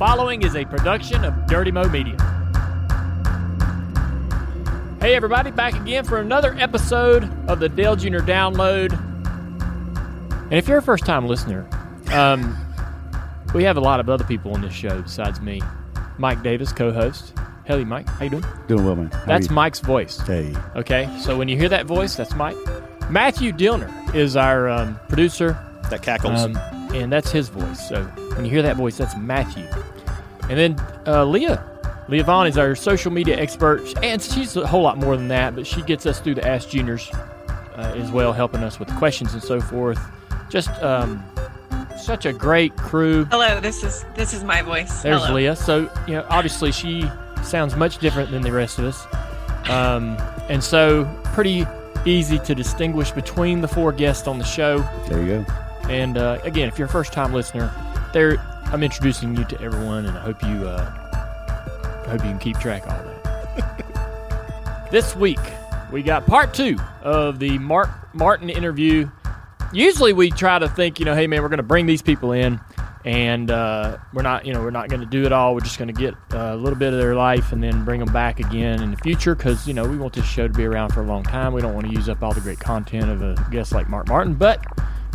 following is a production of Dirty Mo Media. Hey, everybody, back again for another episode of the Dale Jr. Download. And if you're a first time listener, um, we have a lot of other people on this show besides me. Mike Davis, co host. Hey, Mike. How you doing? Doing well, man. How That's? Mike's voice. Hey. Okay, so when you hear that voice, that's Mike. Matthew Dillner is our um, producer, That cackles. um, and that's his voice. So when you hear that voice, that's Matthew. And then uh, Leah. Leah Vaughn is our social media expert, and she's a whole lot more than that, but she gets us through the Ask Juniors uh, as well, helping us with questions and so forth. Just um, such a great crew. Hello, this is this is my voice. There's Hello. Leah. So, you know, obviously she sounds much different than the rest of us. Um, and so, pretty easy to distinguish between the four guests on the show. There you go. And uh, again, if you're a first time listener, there I'm introducing you to everyone, and I hope you uh, I hope you can keep track of all that. this week we got part two of the Mark Martin interview. Usually we try to think, you know, hey man, we're going to bring these people in, and uh, we're not, you know, we're not going to do it all. We're just going to get uh, a little bit of their life and then bring them back again in the future because you know we want this show to be around for a long time. We don't want to use up all the great content of a guest like Mark Martin, but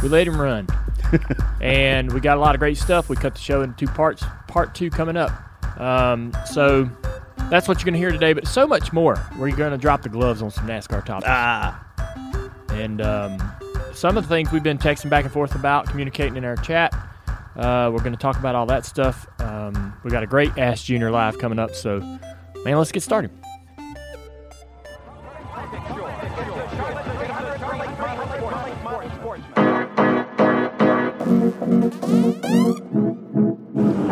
we let him run and we got a lot of great stuff. We cut the show into two parts. Part two coming up. Um, so that's what you're going to hear today, but so much more. We're going to drop the gloves on some NASCAR topics. ah, And um, some of the things we've been texting back and forth about, communicating in our chat. Uh, we're going to talk about all that stuff. Um, we got a great Ask Junior live coming up. So, man, let's get started.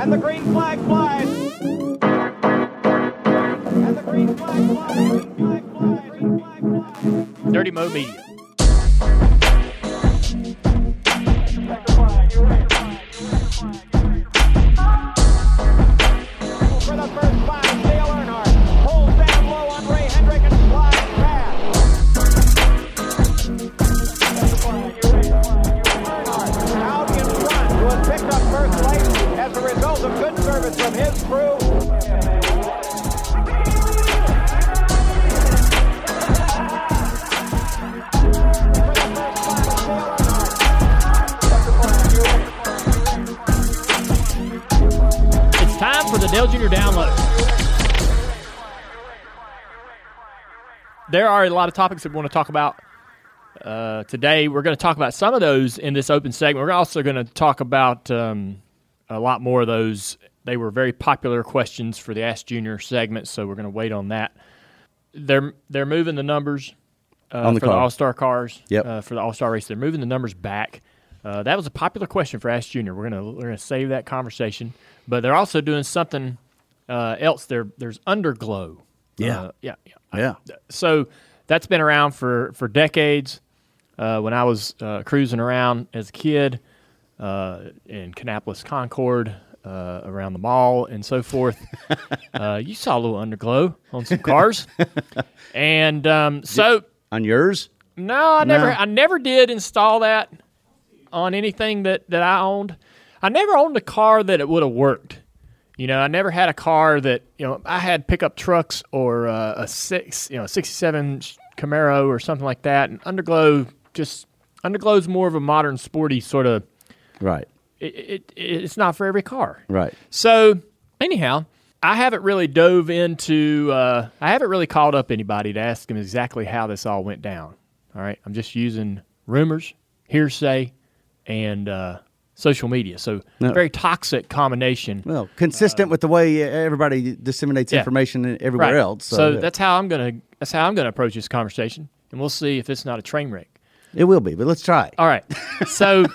And the green flag flies. And the green flag flies. Dirty Mo Media. There are a lot of topics that we want to talk about uh, today. We're going to talk about some of those in this open segment. We're also going to talk about um, a lot more of those. They were very popular questions for the Ask Junior segment, so we're going to wait on that. They're they're moving the numbers uh, On the for the. All Star cars. Yep. Uh, for the All Star race, they're moving the numbers back. Uh, that was a popular question for Ask Junior. We're gonna we're gonna save that conversation, but they're also doing something uh, else. There there's underglow. Yeah. Uh, yeah, yeah. Yeah. So that's been around for for decades. Uh, when I was uh, cruising around as a kid uh, in Kannapolis Concord, uh, around the mall and so forth, uh, you saw a little underglow on some cars, and um, so On yours? no, I never, No. I never did install that on anything that that I owned. I never owned a car that it would have worked. You know, I never had a car that you know I had pickup trucks or uh, a six, you know, '67 Camaro or something like that. And underglow just underglow's more of a modern sporty sort of. Right. It, it, it's not for every car. Right. So anyhow, I haven't really dove into. Uh, I haven't really called up anybody to ask them exactly how this all went down. All right, I'm just using rumors, hearsay, and uh, social media. So No. very toxic combination. Well, consistent with the way everybody disseminates Yeah. information everywhere Right. else. So, So, yeah. that's how I'm gonna. That's how I'm gonna approach this conversation, and we'll see if it's not a train wreck. it will be, but let's try it. All right. So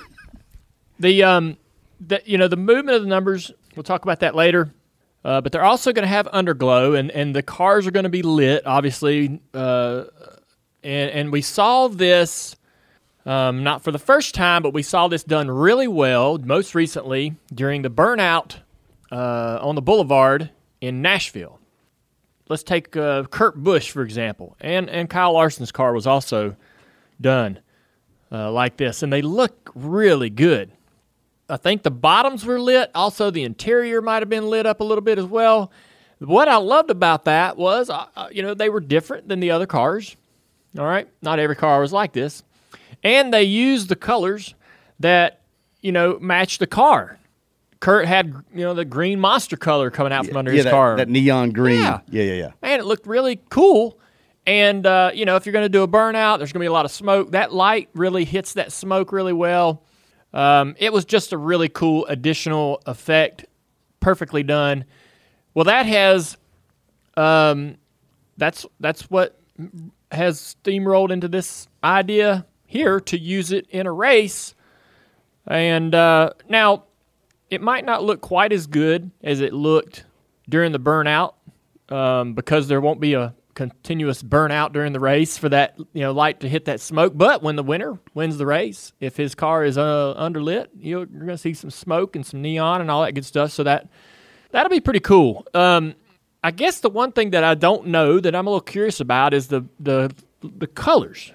the um the you know the movement of the numbers, we'll talk about that later. Uh, but they're also going to have underglow, and, and the cars are going to be lit, obviously. Uh, and and we saw this um, not for the first time, but we saw this done really well most recently during the burnout uh, on the boulevard in Nashville. Let's take uh, Kurt Busch for example, and and Kyle Larson's car was also done uh, like this, and they look really good. I think the bottoms were lit. Also, the interior might have been lit up a little bit as well. What I loved about that was, uh, uh, you know, they were different than the other cars. All right, not every car was like this, and they used the colors that you know matched the car. Kurt had you know the green monster color coming out from under yeah, his that, car. that neon green. Yeah. yeah, yeah. yeah. Man, it looked really cool. And uh, you know, if you're going to do a burnout, there's going to be a lot of smoke. That light really hits that smoke really well. Um, it was just a really cool additional effect, perfectly done. Well, that has, um, that's that's what has steamrolled into this idea here to use it in a race. And uh, now, it might not look quite as good as it looked during the burnout um, because there won't be a continuous burnout during the race for that you know light to hit that smoke. But when the winner wins the race, if his car is uh, underlit, you're going to see some smoke and some neon and all that good stuff. So that that'll be pretty cool. Um, I guess the one thing that I don't know that I'm a little curious about is the the the colors.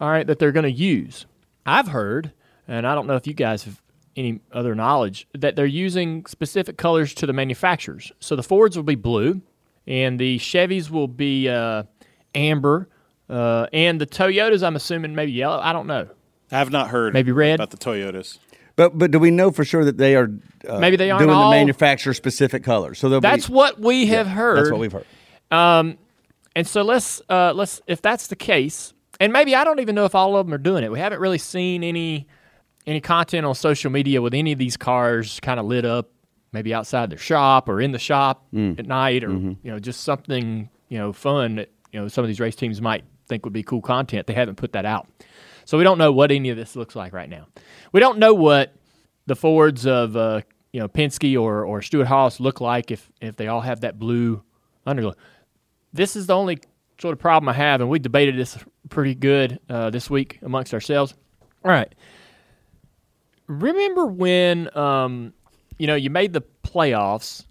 All right, that they're going to use. I've heard, and I don't know if you guys have any other knowledge that they're using specific colors to the manufacturers. So the Fords will be blue, and the Chevys will be uh, amber, uh, and the Toyotas I'm assuming maybe yellow. I don't know. I have not heard Maybe red? about the Toyotas. But but do we know for sure that they are uh, Maybe they aren't doing all- the manufacturer specific colors? So That's be, what we have heard. That's what we've heard. And so let's uh, let's if that's the case, and maybe I don't even know if all of them are doing it. We haven't really seen any any content on social media with any of these cars kind of lit up, maybe outside their shop or in the shop at night, or you know just something you know fun that you know some of these race teams might think would be cool content. They haven't put that out, so we don't know what any of this looks like right now. We don't know what the Fords of uh, you know Penske or or Stewart-Haas look like if if they all have that blue underglow this is the only sort of problem I have, and we debated this pretty good uh, this week amongst ourselves. All right. Remember when um, you know you made the playoffs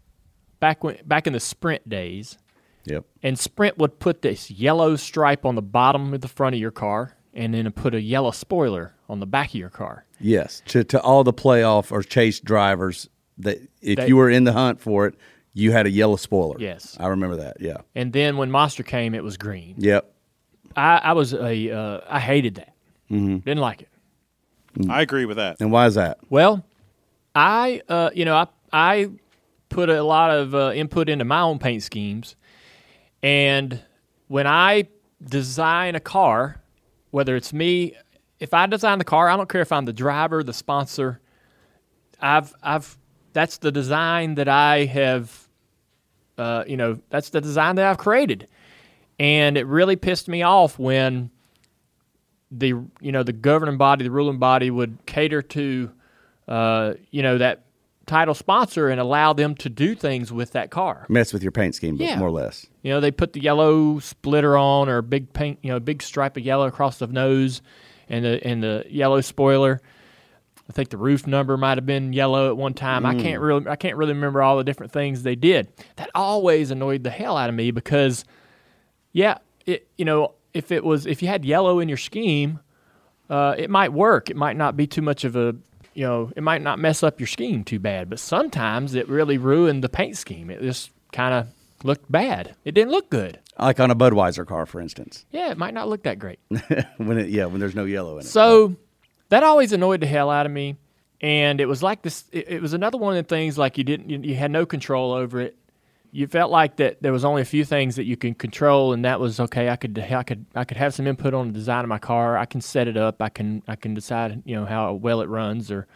back when back in the sprint days, Yep. and Sprint would put this yellow stripe on the bottom of the front of your car, and then put a yellow spoiler on the back of your car. Yes. To to all the playoff or chase drivers that if That- you were in the hunt for it, you had a yellow spoiler. Yes. I remember that. Yeah. And then when Monster came, it was green. Yep. I, I was a uh, I hated that. Didn't like it. I agree with that. And why is that? Well, I, uh, you know, I, I put a lot of uh, input into my own paint schemes, and when I design a car, whether it's me, if I design the car, I don't care if I'm the driver, the sponsor. I've, I've, that's the design that I have, uh, you know, that's the design that I've created, and it really pissed me off when the you know the governing body, the ruling body would cater to uh, you know that title sponsor and allow them to do things with that car. Mess with your paint scheme, Yeah. more or less. You know, they put the yellow splitter on or a big paint, you know, a big stripe of yellow across the nose and the and the yellow spoiler. I think the roof number might have been yellow at one time. I can't really I can't really remember all the different things they did. That always annoyed the hell out of me because yeah, it you know, if it was if you had yellow in your scheme, uh, it might work. It might not be too much of a you know, it might not mess up your scheme too bad, but sometimes it really ruined the paint scheme. It just kind of looked bad. It didn't look good. Like on a Budweiser car, for instance. Yeah, it might not look that great. when it yeah, when there's no yellow in it. So that always annoyed the hell out of me. And it was like this. It, it was another one of the things like you didn't, you, you had no control over it. You felt like that there was only a few things that you can control, and that was okay. I could, I could, I could have some input on the design of my car. I can set it up. I can, I can decide, you know, how well it runs or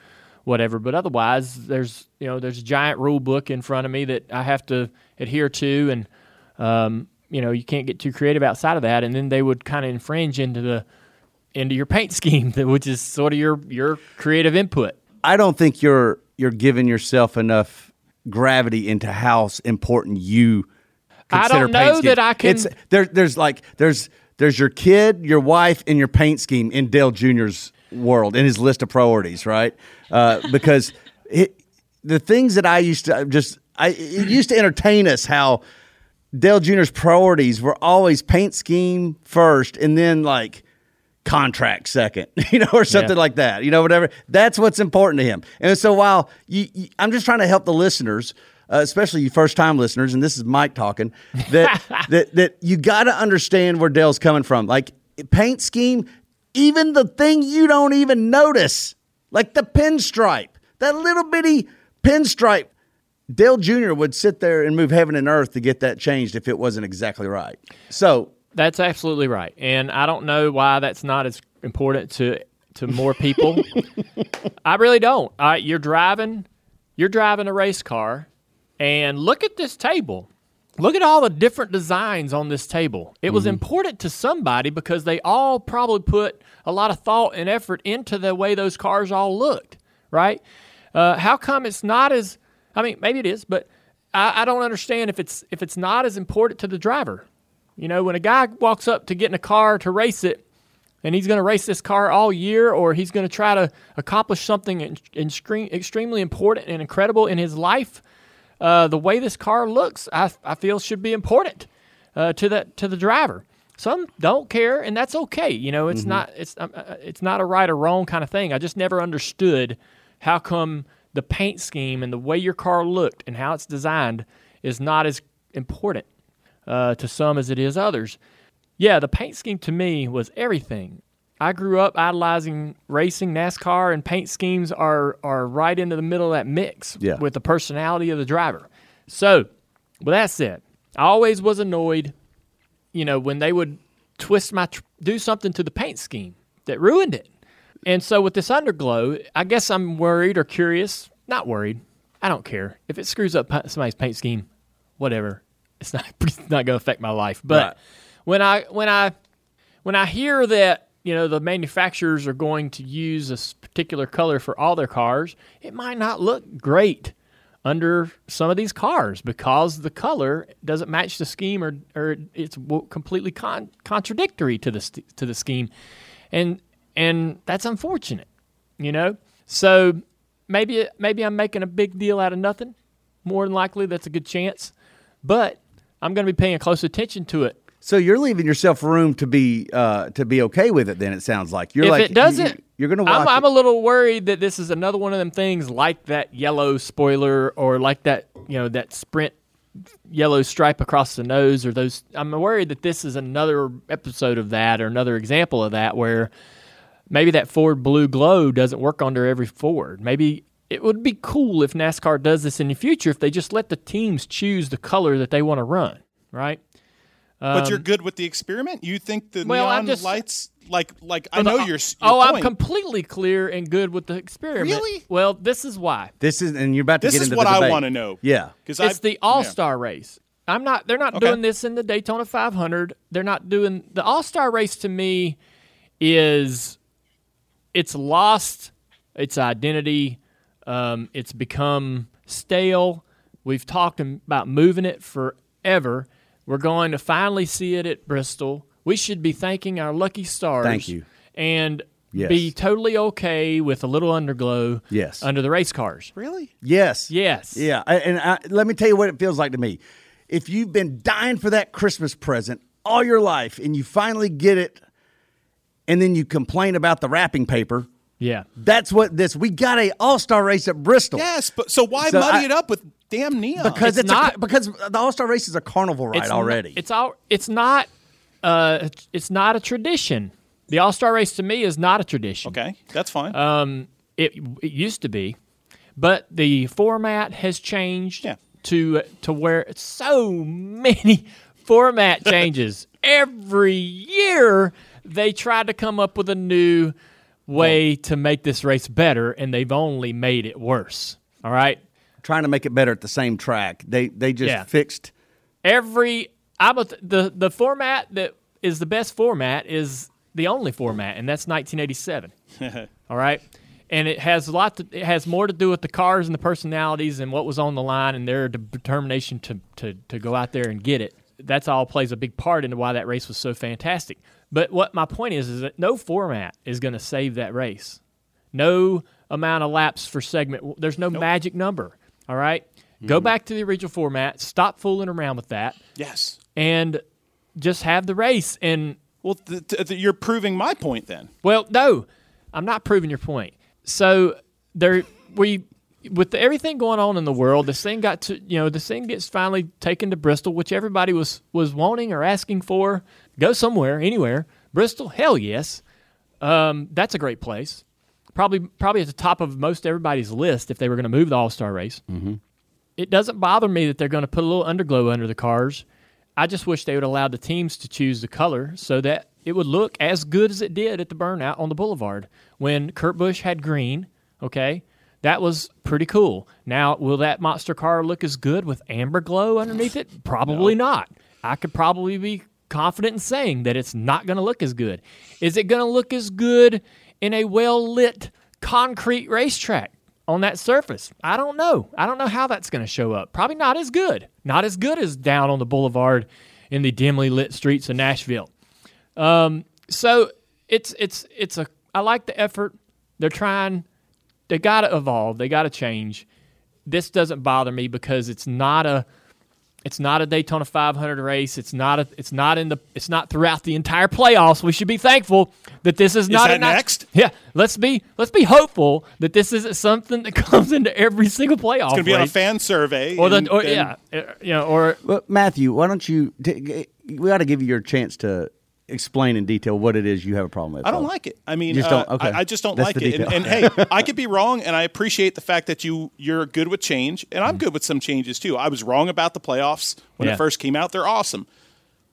whatever. But otherwise, there's, you know, there's a giant rule book in front of me that I have to adhere to, and um, you know, you can't get too creative outside of that. And then they would kind of infringe into the into your paint scheme, which is sort of your your creative input. I don't think you're you're giving yourself enough gravity into how important you I consider don't paint know schemes. that I can- It's there. There's like there's there's your kid, your wife, and your paint scheme in Dale Jr.'s world in his list of priorities, right? Uh, because it, the things that I used to just I it used to entertain us how Dale Jr.'s priorities were always paint scheme first, and then like contract second, you know, or something Yeah. like that, you know, whatever. That's what's important to him. And so while you, you I'm just trying to help the listeners, uh, especially you first time listeners, and this is Mike talking, that that that you got to understand where Dale's coming from. Like paint scheme, even the thing you don't even notice, like the pinstripe, that little bitty pinstripe. Dale Jr. would sit there and move heaven and earth to get that changed if it wasn't exactly right. So That's absolutely right, and I don't know why that's not as important to to more people. I really don't. You're driving, you're driving a race car, and look at this table. Look at all the different designs on this table. It was important to somebody because they all probably put a lot of thought and effort into the way those cars all looked. Right? Uh, how come it's not as? I mean, maybe it is, but I, I don't understand if it's if it's not as important to the driver. You know, when a guy walks up to get in a car to race it, and he's going to race this car all year, or he's going to try to accomplish something in, in screen, extremely important and incredible in his life, uh, the way this car looks, I, I feel should be important uh, to the to the driver. Some don't care, and that's okay. You know, it's not it's um, uh, it's not a right or wrong kind of thing. I just never understood how come the paint scheme and the way your car looked and how it's designed is not as important uh, to some as it is others. Yeah, the paint scheme to me was everything. I grew up idolizing racing, NASCAR, and paint schemes are are right into the middle of that mix Yeah. with the personality of the driver. So, with that said, I always was annoyed, you know, when they would twist my tr- do something to the paint scheme that ruined it. And so with this underglow, I guess I'm worried or curious. Not worried. I don't care if it screws up somebody's paint scheme. Whatever. It's not. It's not going to affect my life. But Right. when I when I when I hear that you know the manufacturers are going to use a s- particular color for all their cars, it might not look great under some of these cars because the color doesn't match the scheme or or it's completely con- contradictory to the st- to the scheme, and and that's unfortunate, you know. So maybe maybe I'm making a big deal out of nothing. More than likely, that's a good chance, but I'm going to be paying close attention to it So you're leaving yourself room to be uh, to be okay with it. Then it sounds like you're if like it doesn't, You, are going to. I'm, I'm a little worried that this is another one of them things like that yellow spoiler or like that you know that sprint yellow stripe across the nose or those. I'm worried that this is another episode of that or another example of that where maybe that Ford blue glow doesn't work under every Ford. Maybe it would be cool if NASCAR does this in the future if they just let the teams choose the color that they want to run. Right. but you're um, good with the experiment. You think the well, neon just, lights, like, like I know your. your Oh, I'm completely clear and good with the experiment. Really? Well, this is why. This is, and you're about to This get is into what I wanna know. Yeah, because It's the All Star race. I'm not. They're not Okay. doing this in the Daytona 500. They're not doing the All Star race. To me, is it's lost its identity. Um, it's become stale. We've talked about moving it forever. We're going to finally see it at Bristol. We should be thanking our lucky stars. Thank you. And Yes. be totally okay with a little underglow. Yes. Under the race cars. Really? Yes. Yes. Yeah. And I, let me tell you what it feels like to me. If you've been dying for that Christmas present all your life and you finally get it, and then you complain about the wrapping paper, Yeah. that's what this. We got a All Star race at Bristol. Yes, but so why So muddy I- it up with damn neon? Because It's it's, not- a, because the All Star race is a carnival ride It's already. Not, it's all. It's not. Uh, it's not a tradition. The All Star race to me is not a tradition. okay, that's fine. Uh, It it used to be, but the format has changed Yeah. to to where so many format changes every year. They tried to come up with a new way to make this race better, and they've only made it worse. All right. trying to make it better at the same track. They they just Yeah. fixed. every I'm a, the the format that is the best format is the only format, and that's 1987. All right, and it has a lot. To, it has more to do with the cars and the personalities and what was on the line and their determination to to to go out there and get it. That's all plays a big part into why that race was so fantastic. But what my point is is that no format is going to save that race. No amount of laps for segment. There's no magic number. All right? Go hmm. back to the original format. Stop fooling around with that yes. and just have the race. And Well, th- th- th- you're proving my point then. Well, no, I'm not proving your point. So there, we with everything going on in the world, this thing got to you know this thing gets finally taken to Bristol, which everybody was was wanting or asking for. Go somewhere, anywhere. Bristol, hell yes. Um, that's a great place. Probably probably at the top of most everybody's list if they were going to move the All Star race. Mm-hmm. It doesn't bother me that they're going to put a little underglow under the cars. I just wish they would allow the teams to choose the color so that it would look as good as it did at the burnout on the boulevard when Kurt Busch had green. Okay, that was pretty cool. Now, will that monster car look as good with amber glow underneath it? Probably not. I could probably be confident in saying that it's not going to look as good. Is it going to look as good in a well lit concrete racetrack? on that surface. I don't know. I don't know how that's going to show up. Probably not as good. Not as good as down on the boulevard in the dimly lit streets of Nashville. Um, so it's it's it's a. I like the effort. They're trying. They got to evolve. They got to change. This doesn't bother me because it's not a. It's not a Daytona 500 race. It's not a. It's not in the. It's not throughout the entire playoffs. We should be thankful that this is not that a, not- next? Yeah, let's be let's be hopeful that this isn't something that comes into every single playoff. It's going to be on a fan survey. or the or, then- yeah, you know, or Well, Matthew, why don't you? T- we got to give you your chance to explain in detail what it is you have a problem with. I don't like it. I mean, just don't- uh, okay. I, I just don't That's like it. And, and hey, I could be wrong, and I appreciate the fact that you you're good with change, and I'm good with some changes too. I was wrong about the playoffs when Yeah. it first came out; they're awesome,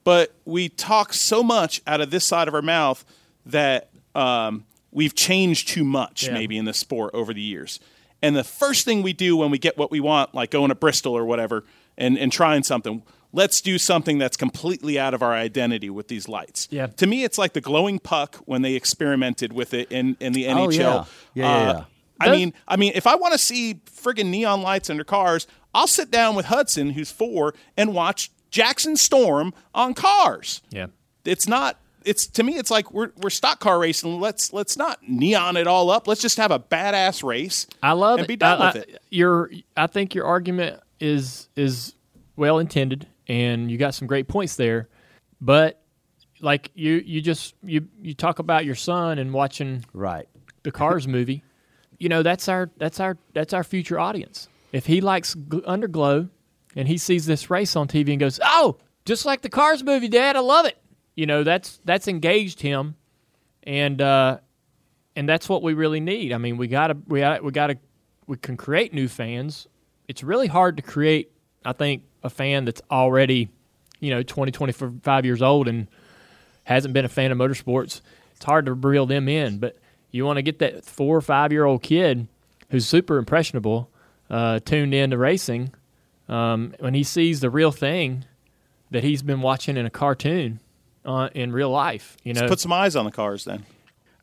but we talk so much out of this side of our mouth that um, we've changed too much, Yeah. maybe in the sport over the years. And the first thing we do when we get what we want, like going to Bristol or whatever, and, and trying something, let's do something that's completely out of our identity with these lights. Yeah. To me, it's like the glowing puck when they experimented with it in, in the NHL. Oh, yeah. Yeah, yeah, Uh, yeah. I Does- mean, I mean, if I want to see friggin' neon lights under cars, I'll sit down with Hudson, who's four, and watch Jackson Storm on cars. yeah. It's not. It's to me. It's like we're we're stock car racing. Let's let's not neon it all up. Let's just have a badass race. I love and it. be done I, with I- it. Your, I think your argument is is well intended, and you got some great points there. But like you, you just you you talk about your son and watching Right. the Cars movie. You know that's our that's our that's our future audience. If he likes gl- Underglow, and he sees this race on TV and goes, "Oh, just like the Cars movie, Dad, I love it." You know that's that's engaged him, and uh, and that's what we really need. I mean, we gotta we gotta, we gotta we can create new fans. It's really hard to create. I think a fan that's already, you know, 20, 25 years old and hasn't been a fan of motorsports. It's hard to reel them in, but you want to get that four or five year old kid who's super impressionable, uh, tuned into racing. Um, when he sees the real thing that he's been watching in a cartoon uh, in real life, you know, Let's put some eyes on the cars then.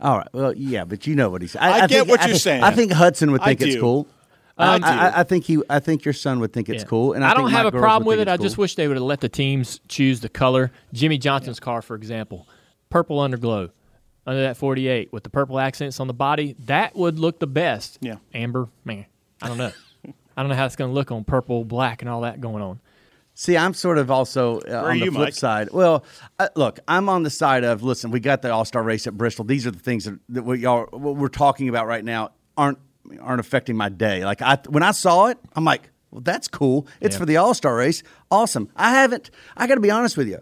All right. Well, yeah, but you know what he's. I get think, what I you're think- saying. I think Hudson would think it's cool. I I, do. I, I think he. I think your son would think it's Yeah. cool, and I, don't think have my a problem with it. think I just cool. wish they would have let the teams choose the color. Jimmie Johnson's car, for example, purple underglow under that 48 with the purple accents on the body. That would look the best. Yeah. Amber, man, I don't know. I don't know how it's going to look on purple, black, and all that going on. See, I'm sort of also uh, on the you, flip Mike? side. Well, uh, look, I'm on the side of listen. We got the All Star race at Bristol. These are the things that, that we y'all what we're talking about right now aren't aren't affecting my day. Like I when I saw it, I'm like, well, that's cool. It's Yeah. for the All Star race. Awesome. I haven't. I got to be honest with you.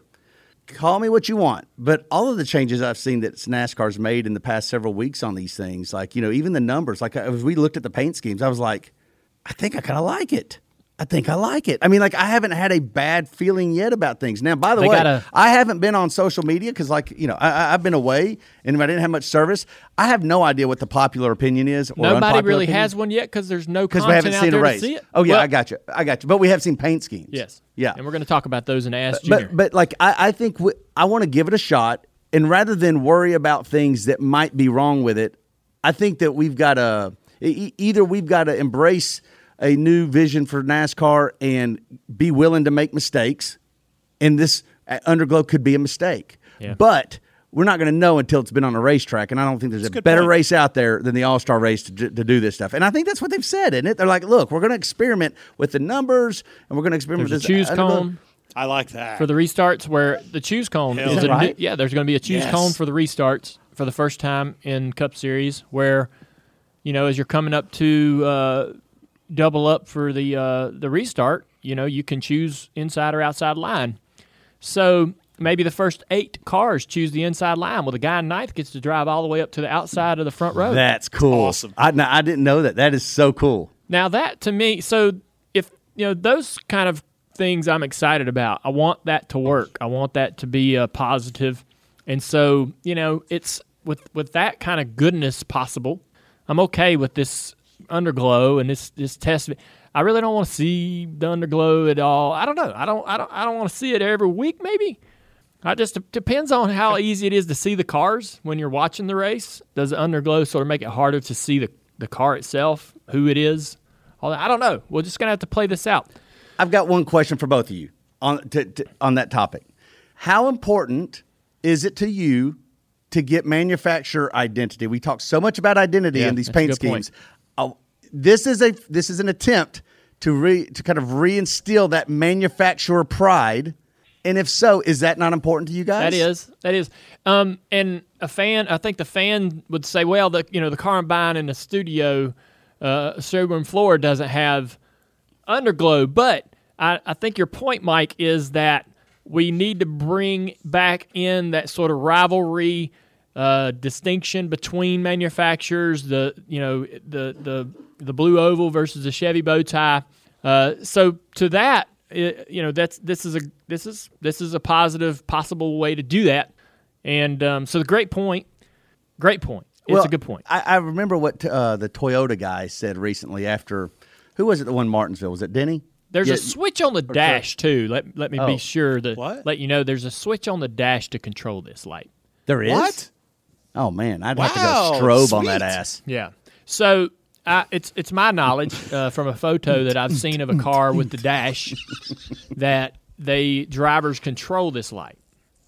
Call me what you want, but all of the changes I've seen that NASCAR's made in the past several weeks on these things, like you know, even the numbers. Like as we looked at the paint schemes, I was like, I think I kind of like it. I think I like it. I mean, like I haven't had a bad feeling yet about things. Now, by the They way, gotta- I haven't been on social media because, like, you know, I, I've been away and I didn't have much service. I have no idea what the popular opinion is. Or Nobody really opinion. has one yet because there's no because we haven't seen a race. see it. Oh yeah, Well, I got you. I got you. But we have seen paint schemes. Yes. Yeah. And we're going to talk about those in Ask Junior. But but like I, I think we, I want to give it a shot, and rather than worry about things that might be wrong with it, I think that we've got to either we've got to embrace a new vision for NASCAR and be willing to make mistakes, and this uh, underglow could be a mistake, Yeah. but. We're not going to know until it's been on a racetrack, and I don't think there's a better point. race out there than the All Star race to, to do this stuff. And I think that's what they've said, isn't it? They're like, look, we're going to experiment with the numbers, and we're going to experiment There's with a this choose underglow- cone. I like that. for the restarts where the choose cone Hell is Is a that new- yeah there's going to be a choose Yes. cone for the restarts for the first time in cup series where you know as you're coming up to uh, double up for the uh, the restart you know you can choose inside or outside line so maybe the first eight cars choose the inside line well the guy in ninth gets to drive all the way up to the outside of the front row That's cool. awesome. I, no, I didn't know that. That is so cool. Now that to me, so if you know those kind of things, I'm excited about. I want that to work. I want that to be a positive. positive, and so you know it's with with that kind of goodness possible. I'm okay with this underglow and this this test. I really don't want to see the underglow at all. I don't know. I don't. I don't. I don't want to see it every week. Maybe. I just depends on how easy it is to see the cars when you're watching the race. Does the underglow sort of make it harder to see the, the car itself, who it is? I don't know. We're just gonna have to play this out. I've got one question for both of you on to, to, on that topic. How important is it to you to get manufacturer identity? We talk so much about identity Yeah, in these paint schemes. point. This is a this is an attempt to re, to kind of reinstill that manufacturer pride. And if so, is that not important to you guys? That is that is. Um, and a fan, I think the fan would say, well, the you know the car I'm buying in the studio, uh, showroom floor doesn't have underglow, but I, I think your point, Mike, is that we need to bring back in that sort of rivalry uh, distinction between manufacturers. The you know the the the blue oval versus the Chevy bow tie. Uh, so to that, it, you know that's this is a this is this is a positive possible way to do that. And um, so the great point, great point. It's Well, a good point. I, I remember what uh, the Toyota guy said recently after who was it that won Martinsville? Was it Denny? There's Yeah, a switch on the dash too. Let let me Oh. be sure to What? let you know. There's a switch on the dash to control this light. There is. What? Oh man, I'd have to go strobe on that ass. Yeah. So I, it's it's my knowledge uh, from a photo that I've seen of a car with the dash that the drivers control this light.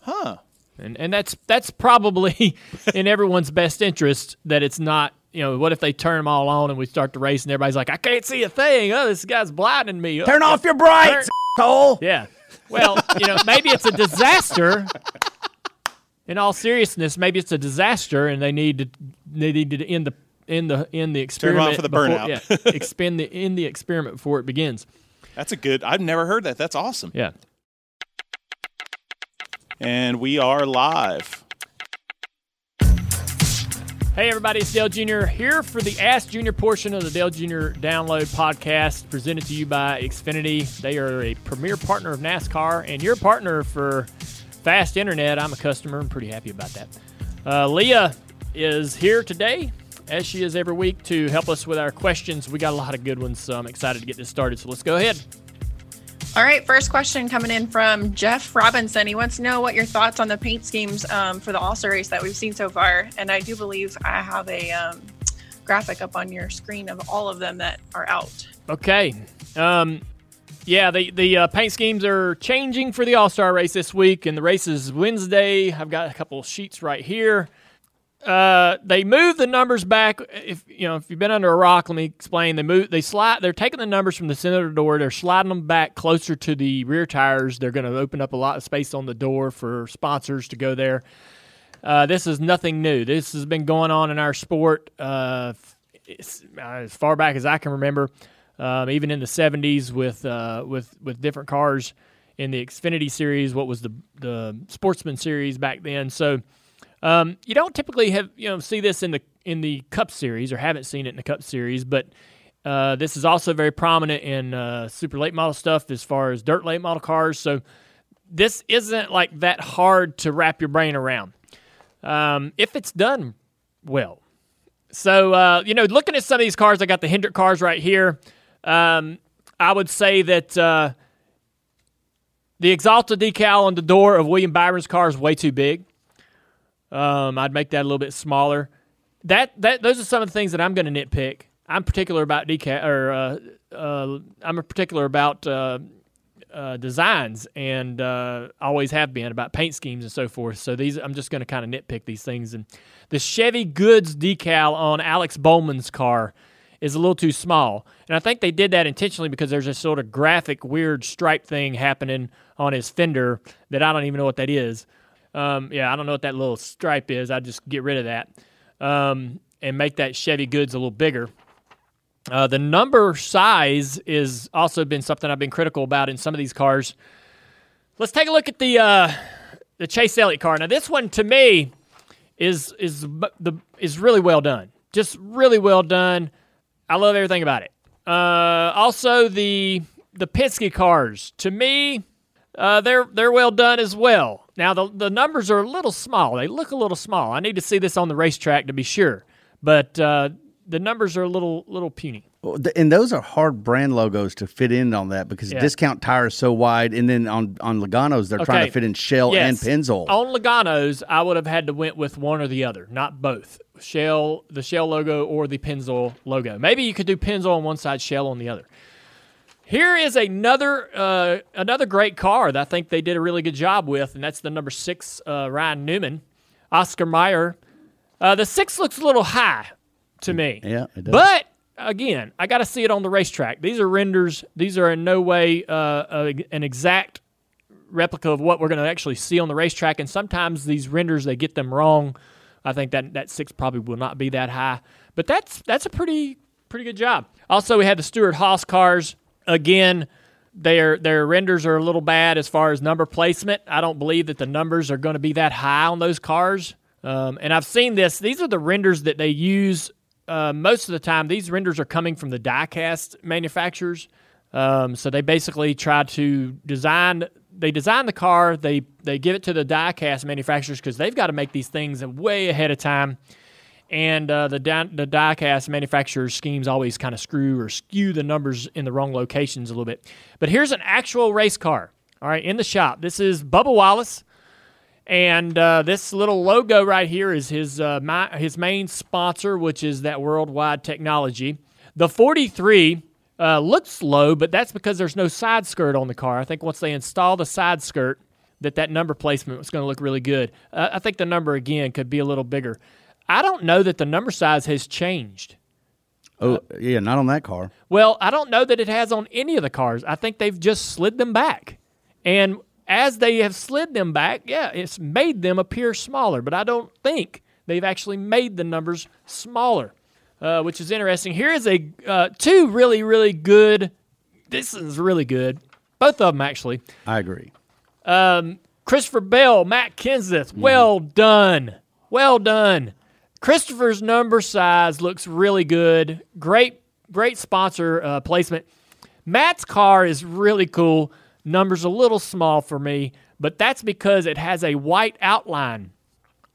Huh. And and that's that's probably in everyone's best interest that it's not. You know, what if they turn them all on and we start the race and everybody's like, I can't see a thing. Oh, this guy's blinding me. Oh, Turn off your brights, Cole. Yeah. Well, you know, maybe it's a disaster. In all seriousness, maybe it's a disaster, and they need to they need to end the in the in the experiment for the before- burnout. Yeah, expend the in the experiment before it begins. That's a good. I've never heard that. That's awesome. Yeah. And we are live. Hey everybody, it's Dale Jr. here for the Ask Junior portion of the Dale Jr. Download podcast presented to you by Xfinity. They are a premier partner of NASCAR and your partner for fast internet. I'm a customer. I'm pretty happy about that. Uh, Leah is here today, as she is every week, to help us with our questions. We got a lot of good ones, so I'm excited to get this started. So let's go ahead. All right, first question coming in from Jeff Robinson. He wants to know what your thoughts on the paint schemes um, for the All Star race that we've seen so far. And I do believe I have a um, graphic up on your screen of all of them that are out. Okay. Um, yeah, the the uh, paint schemes are changing for the All Star race this week, and the race is Wednesday. I've got a couple sheets right here. Uh, they move the numbers back. If you know, if you've been under a rock, let me explain. They move, they slide. They're taking the numbers from the center the door. They're sliding them back closer to the rear tires. They're going to open up a lot of space on the door for sponsors to go there. Uh, this is nothing new. This has been going on in our sport uh, as far back as I can remember. Um, even in the '70s, with uh, with with different cars in the Xfinity series, what was the the Sportsman series back then. So um, you don't typically have you know see this in the in the Cup series or haven't seen it in the Cup series, but uh, this is also very prominent in uh, super late model stuff as far as dirt late model cars. So this isn't like that hard to wrap your brain around um, if it's done well. So uh, you know, looking at some of these cars, I got the Hendrick cars right here. Um, I would say that uh, the Axalta decal on the door of William Byron's car is way too big. Um, I'd make that a little bit smaller. That that those are some of the things that I'm going to nitpick. I'm particular about decal, or uh, uh, I'm a particular about uh, uh, designs, and uh, always have been about paint schemes and so forth. So these, I'm just going to kind of nitpick these things. And the Chevy Goods decal on Alex Bowman's car is a little too small. And I think they did that intentionally because there's a sort of graphic, weird stripe thing happening on his fender that I don't even know what that is. Um, yeah, I don't know what that little stripe is. I just get rid of that um, and make that Chevy Goods a little bigger. Uh, the number size is also been something I've been critical about in some of these cars. Let's take a look at the uh, the Chase Elliott car. Now, this one to me is is the is really well done. Just really well done. I love everything about it. Uh, also, the the Penske cars to me, uh, they're they're well done as well. Now the the numbers are a little small. They look a little small. I need to see this on the racetrack to be sure. But uh, the numbers are a little little puny. And those are hard brand logos to fit in on that because Yeah. discount tire is so wide, and then on on Logano's they're trying to fit in Shell Yes. and Pennzoil. On Logano's, I would have had to went with one or the other, not both. Shell, the Shell logo, or the Pennzoil logo. Maybe you could do Pennzoil on one side, Shell on the other. Here is another uh, another great car that I think they did a really good job with, and that's the number six uh, Ryan Newman, Oscar Mayer. Uh, the six looks a little high to me. Yeah, it does. But again, I got to see it on the racetrack. These are renders. These are in no way uh, a, an exact replica of what we're going to actually see on the racetrack. And sometimes these renders they get them wrong. I think that that six probably will not be that high, but that's that's a pretty pretty good job. Also, we had the Stewart-Haas cars again. Their their renders are a little bad as far as number placement. I don't believe that the numbers are going to be that high on those cars. Um, and I've seen this. These are the renders that they use uh, most of the time. These renders are coming from the diecast manufacturers. Um, so they basically try to design. They design the car. They they give it to the diecast manufacturers because they've got to make these things way ahead of time. And uh, the di- the diecast manufacturers' schemes always kind of screw or skew the numbers in the wrong locations a little bit. But here's an actual race car. All right, in the shop. This is Bubba Wallace. And uh, this little logo right here is his uh, my, his main sponsor, which is that Worldwide Technology. The 43 uh, looks low, but that's because there's no side skirt on the car. I think once they install the side skirt, that that number placement was going to look really good. Uh, I think the number again could be a little bigger. I don't know that the number size has changed. oh, yeah, not on that car. Well, I don't know that it has on any of the cars. I think they've just slid them back. And as they have slid them back, yeah, it's made them appear smaller, but I don't think they've actually made the numbers smaller, uh, which is interesting. Here is a uh, two really, really good. This is really good. Both of them, actually. I agree. Um, Christopher Bell, Matt Kenseth, well done. Well done. Christopher's number size looks really good. Great, great sponsor uh, placement. Matt's car is really cool. Number's a little small for me, but that's because it has a white outline.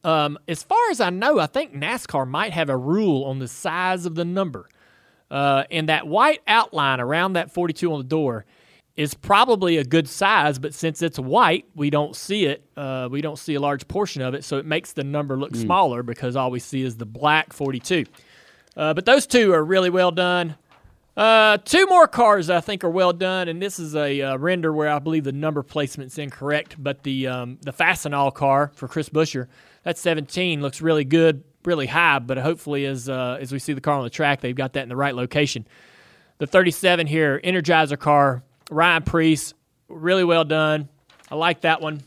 Um, as far as I know, I think NASCAR might have a rule on the size of the number. Uh, and that white outline around that 42 on the door is probably a good size, but since it's white, we don't see it. Uh, we don't see a large portion of it, so it makes the number look smaller because all we see is the black 42. Uh, but those two are really well done. Uh, two more cars I think are well done, and this is a uh, render where I believe the number placement's incorrect. But the um, the Fastenal car for Chris Buescher, that 17 looks really good, really high. But hopefully, as uh, as we see the car on the track, they've got that in the right location. The 37 here, Energizer car, Ryan Preece, really well done. I like that one.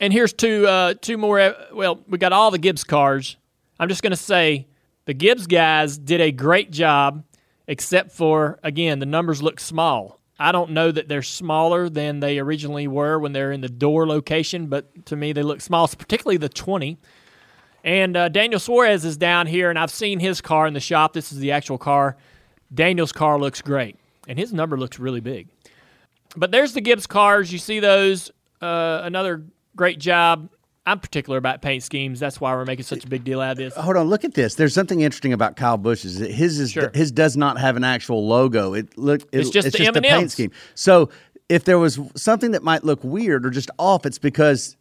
And here's two uh, two more. uh, Well, we got all the Gibbs cars. I'm just going to say the Gibbs guys did a great job, except for again the numbers look small. I don't know that they're smaller than they originally were when they're in the door location, but to me they look small, particularly the 20. And uh, Daniel Suarez is down here, and I've seen his car in the shop. This is the actual car. Daniel's car looks great, and his number looks really big. But there's the Gibbs cars. You see those. Uh, another great job. I'm particular about paint schemes. That's why we're making such a big deal out of this. Hold on, look at this. There's something interesting about Kyle Busch's. His is Sure. his does not have an actual logo. It look it- It's just the a paint M&Ms. scheme. So if there was something that might look weird or just off, it's because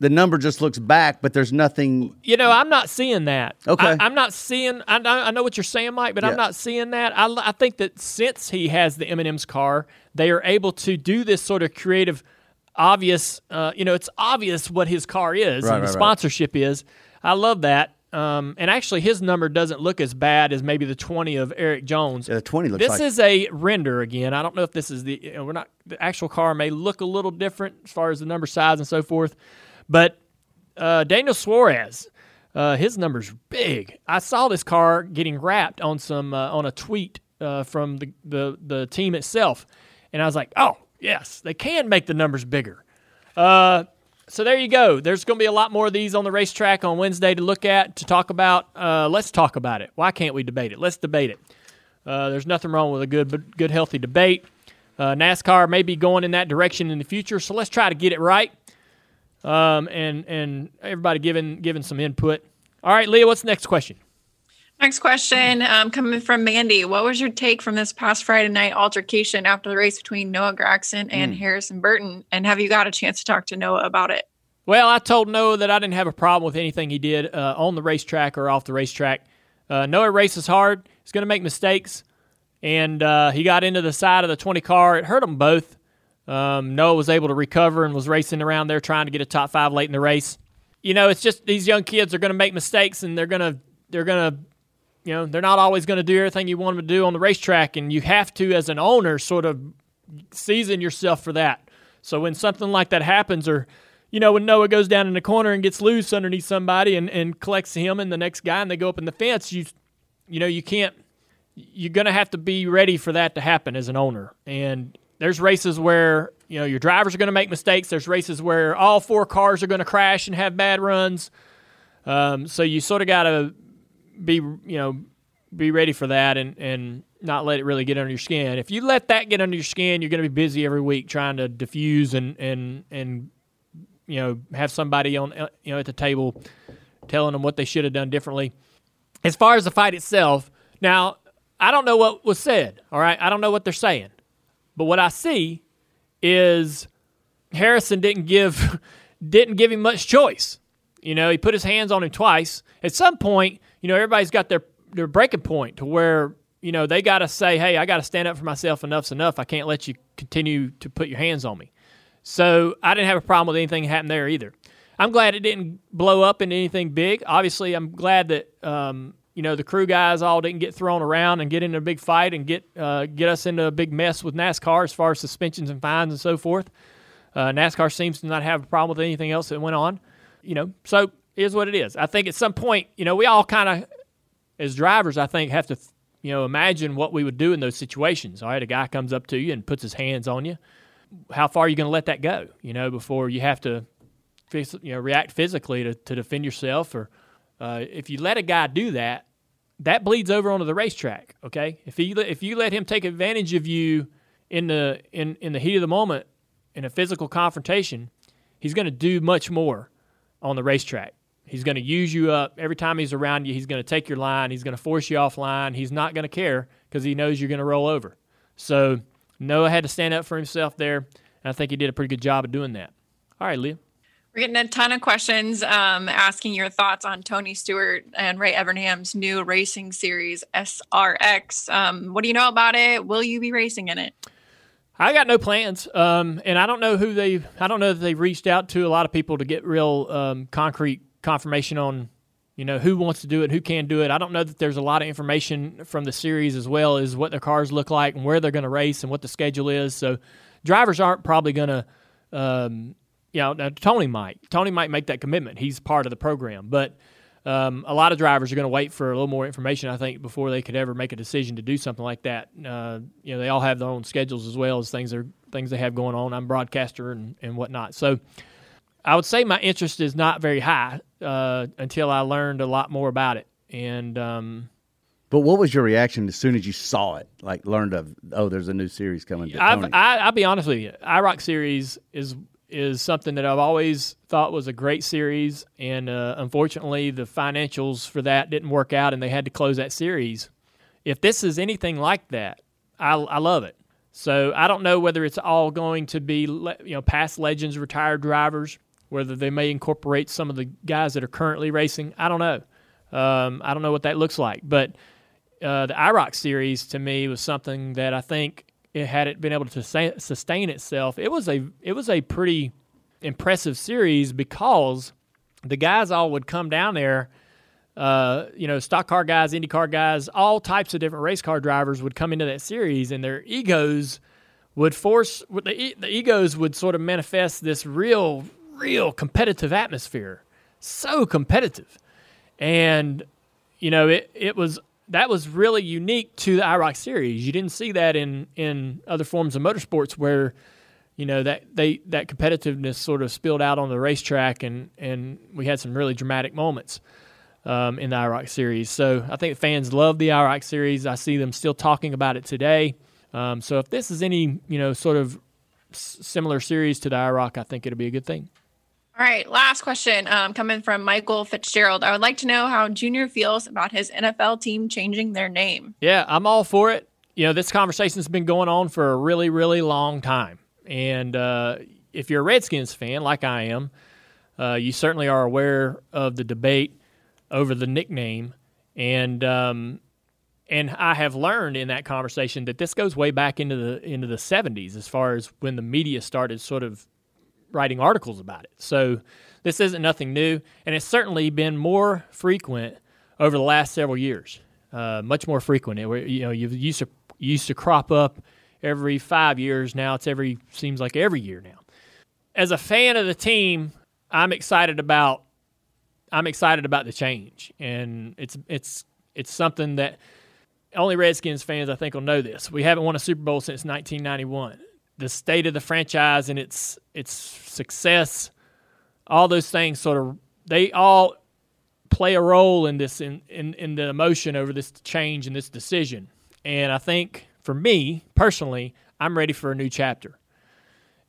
the number just looks back, but there's nothing. You know, I'm not seeing that. Okay. I, am not seeing. I, I I know what you're saying, Mike, but Yeah. I'm not seeing that. I, I think that since he has the M&M's car, they are able to do this sort of creative, obvious. Uh, you know, it's obvious what his car is Right, and the right, right. sponsorship is. I love that. Um, and actually, his number doesn't look as bad as maybe the 20 of Erik Jones. Yeah, the 20 looks This like- is a render again. I don't know if this is the you know, we're not the actual car may look a little different as far as the number size and so forth, but uh, Daniel Suarez, uh, his number's big. I saw this car getting wrapped on some uh, on a tweet uh, from the, the the team itself, and I was like, oh yes, they can make the numbers bigger. Uh, so there you go. There's going to be a lot more of these on the racetrack on Wednesday to look at, to talk about. Uh, let's talk about it. Why can't we debate it? Let's debate it. There's nothing wrong with a good, good, healthy debate. NASCAR may be going in that direction in the future, so let's try to get it right. Um, and and everybody giving giving some input. All right, Leah, what's the next question? Next question um, coming from Mandy. What was your take from this past Friday night altercation after the race between Noah Gragson and Harrison Burton? And have you got a chance to talk to Noah about it? Well, I told Noah that I didn't have a problem with anything he did uh, on the racetrack or off the racetrack. Uh, Noah races hard. He's going to make mistakes. And uh, he got into the side of the 20 car. It hurt them both. Um, Noah was able to recover and was racing around there trying to get a top five late in the race. You know, it's just these young kids are going to make mistakes and they're going to, they're going to, you know, they're not always going to do everything you want them to do on the racetrack. And you have to, as an owner, sort of season yourself for that. So when something like that happens, or you know, when Noah goes down in the corner and gets loose underneath somebody and, and collects him and the next guy and they go up in the fence, you you know, you can't you're gonna have to be ready for that to happen as an owner. And there's races where, you know, your drivers are gonna make mistakes. There's races where all four cars are gonna crash and have bad runs. Um, so you sort of gotta be you know, be ready for that and, and not let it really get under your skin. If you let that get under your skin, you're going to be busy every week trying to diffuse and and and you know have somebody on uh, you know at the table telling them what they should have done differently. As far as the fight itself, now I don't know what was said. All right, I don't know what they're saying, but what I see is Harrison didn't give didn't give him much choice. You know, he put his hands on him twice. At some point, you know, everybody's got their their breaking point to where you know they got to say, "Hey, I got to stand up for myself. Enough's enough. I can't let you continue to put your hands on me." So I didn't have a problem with anything that happened there either. I'm glad it didn't blow up into anything big. Obviously, I'm glad that um, you know the crew guys all didn't get thrown around and get into a big fight and get uh, get us into a big mess with NASCAR as far as suspensions and fines and so forth. Uh, NASCAR seems to not have a problem with anything else that went on. You know, so is what it is. I think at some point, you know, we all kind of, as drivers, I think have to, you know, imagine what we would do in those situations. All right, a guy comes up to you and puts his hands on you. How far are you going to let that go? You know, before you have to, you know, react physically to, to defend yourself, or uh, if you let a guy do that, that bleeds over onto the racetrack. Okay, if he if you let him take advantage of you in the in in the heat of the moment in a physical confrontation, he's going to do much more on the racetrack. He's going to use you up every time he's around you. He's going to take your line. He's going to force you offline. He's not going to care because he knows you're going to roll over. So Noah had to stand up for himself there, and I think he did a pretty good job of doing that. All right, Leah. We're getting a ton of questions um, asking your thoughts on Tony Stewart and Ray Evernham's new racing series, SRX. Um, what do you know about it? Will you be racing in it? I got no plans, um, and I don't know who they. I don't know that they've reached out to a lot of people to get real um, concrete confirmation on, you know, who wants to do it, who can do it. I don't know that there's a lot of information from the series as well as what their cars look like and where they're going to race and what the schedule is. So, drivers aren't probably going to, um, you know, now Tony might. Tony might make that commitment. He's part of the program, but. Um, a lot of drivers are going to wait for a little more information, I think, before they could ever make a decision to do something like that. Uh, you know, they all have their own schedules as well as things are things they have going on. I'm a broadcaster and, and whatnot, so I would say my interest is not very high uh, until I learned a lot more about it. And um, But what was your reaction as soon as you saw it? Like learned of oh, there's a new series coming. To I've, I, I'll be honest with you, IROC series is is something that I've always thought was a great series, and uh, unfortunately, the financials for that didn't work out, and they had to close that series. If this is anything like that, I, I love it. So I don't know whether it's all going to be you know past legends, retired drivers, whether they may incorporate some of the guys that are currently racing. I don't know. Um, I don't know what that looks like, but uh, the IROC series to me was something that I think it had it been able to sustain, itself. It was a it was a pretty impressive series because the guys all would come down there uh, you know, stock car guys, Indy car guys, all types of different race car drivers would come into that series, and their egos would force the, the egos would sort of manifest this real, real competitive atmosphere, so competitive, and you know, it it was that was really unique to the IROC series. You didn't see that in in other forms of motorsports where you know that they that competitiveness sort of spilled out on the racetrack, and and we had some really dramatic moments um, in the IROC series. So I think fans love the IROC series. I see them still talking about it today. Um, so if this is any you know sort of s- similar series to the IROC, I think it'll be a good thing. All right, last question um, coming from Michael Fitzgerald. I would like to know how Junior feels about his NFL team changing their name. Yeah, I'm all for it. You know, this conversation's been going on for a really, really long time. And uh, if you're a Redskins fan, like I am, uh, you certainly are aware of the debate over the nickname. And um, and I have learned in that conversation that this goes way back into the into the 70s, as far as when the media started sort of writing articles about it. So this isn't nothing new, and it's certainly been more frequent over the last several years. Uh, much more frequent. It, you know, you used to used to crop up every five years. Now it's every seems like every year now. As a fan of the team, I'm excited about I'm excited about the change, and it's it's it's something that only Redskins fans I think will know this. We haven't won a Super Bowl since 1991 the state of the franchise and its its success, all those things sort of they all play a role in this in, in, in the emotion over this change and this decision. And I think for me personally, I'm ready for a new chapter.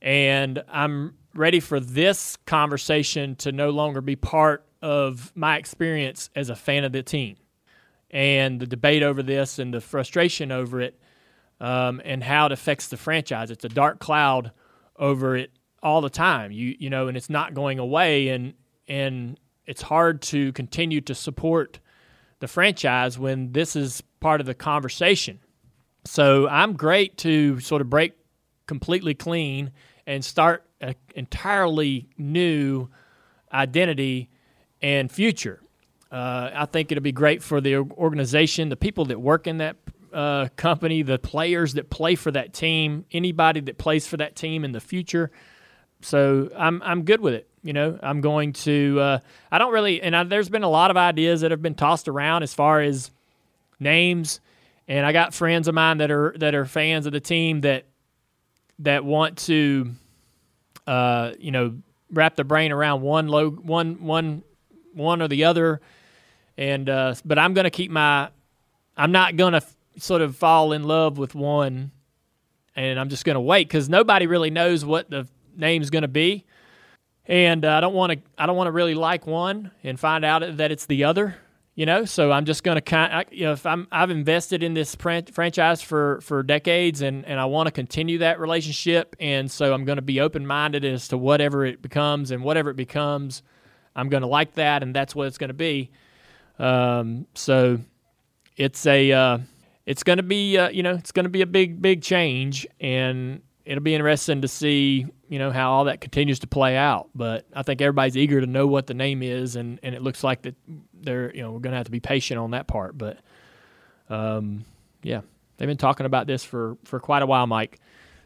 And I'm ready for this conversation to no longer be part of my experience as a fan of the team. And the debate over this and the frustration over it um, and how it affects the franchise. It's a dark cloud over it all the time. You you know, and it's not going away, and and it's hard to continue to support the franchise when this is part of the conversation. So I'm great to sort of break completely clean and start an entirely new identity and future. Uh, I think it'll be great for the organization, the people that work in that uh, company, the players that play for that team, anybody that plays for that team in the future. So I'm I'm good with it. You know, I'm going to. Uh, I don't really, and I, there's been a lot of ideas that have been tossed around as far as names, and I got friends of mine that are that are fans of the team that that want to, uh, you know, wrap their brain around one low one one one or the other, and uh, but I'm going to keep my. I'm not going to sort of fall in love with one and I'm just going to wait because nobody really knows what the name's going to be, and uh, I don't want to. I don't want to really like one and find out that it's the other. You know, so I'm just going to kind. You know, if I'm I've invested in this franchise for for decades, and and I want to continue that relationship, and so I'm going to be open minded as to whatever it becomes, and whatever it becomes, I'm going to like that, and that's what it's going to be. Um, so it's a. Uh, it's going to be uh, you know it's going to be a big big change and it'll be interesting to see you know how all that continues to play out. But i think everybody's eager to know what the name is and, and it looks like that they're you know we're going to have to be patient on that part. But um, yeah they've been talking about this for for quite a while mike.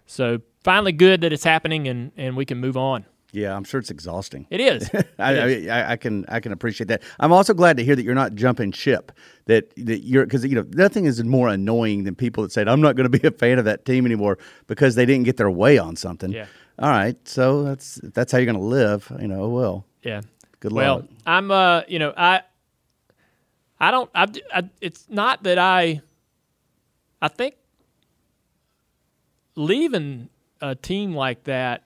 So finally good that it's happening and and we can move on yeah, I'm sure it's exhausting. It is. I, is. I, I, can I can appreciate that. I'm also glad to hear that you're not jumping ship. That that you're because you know nothing is more annoying than people that say I'm not going to be a fan of that team anymore because they didn't get their way on something. Yeah. All right, so that's that's how you're going to live. You know, well. Yeah. Good luck. well. I'm uh, you know, I I don't I, I it's not that I I think leaving a team like that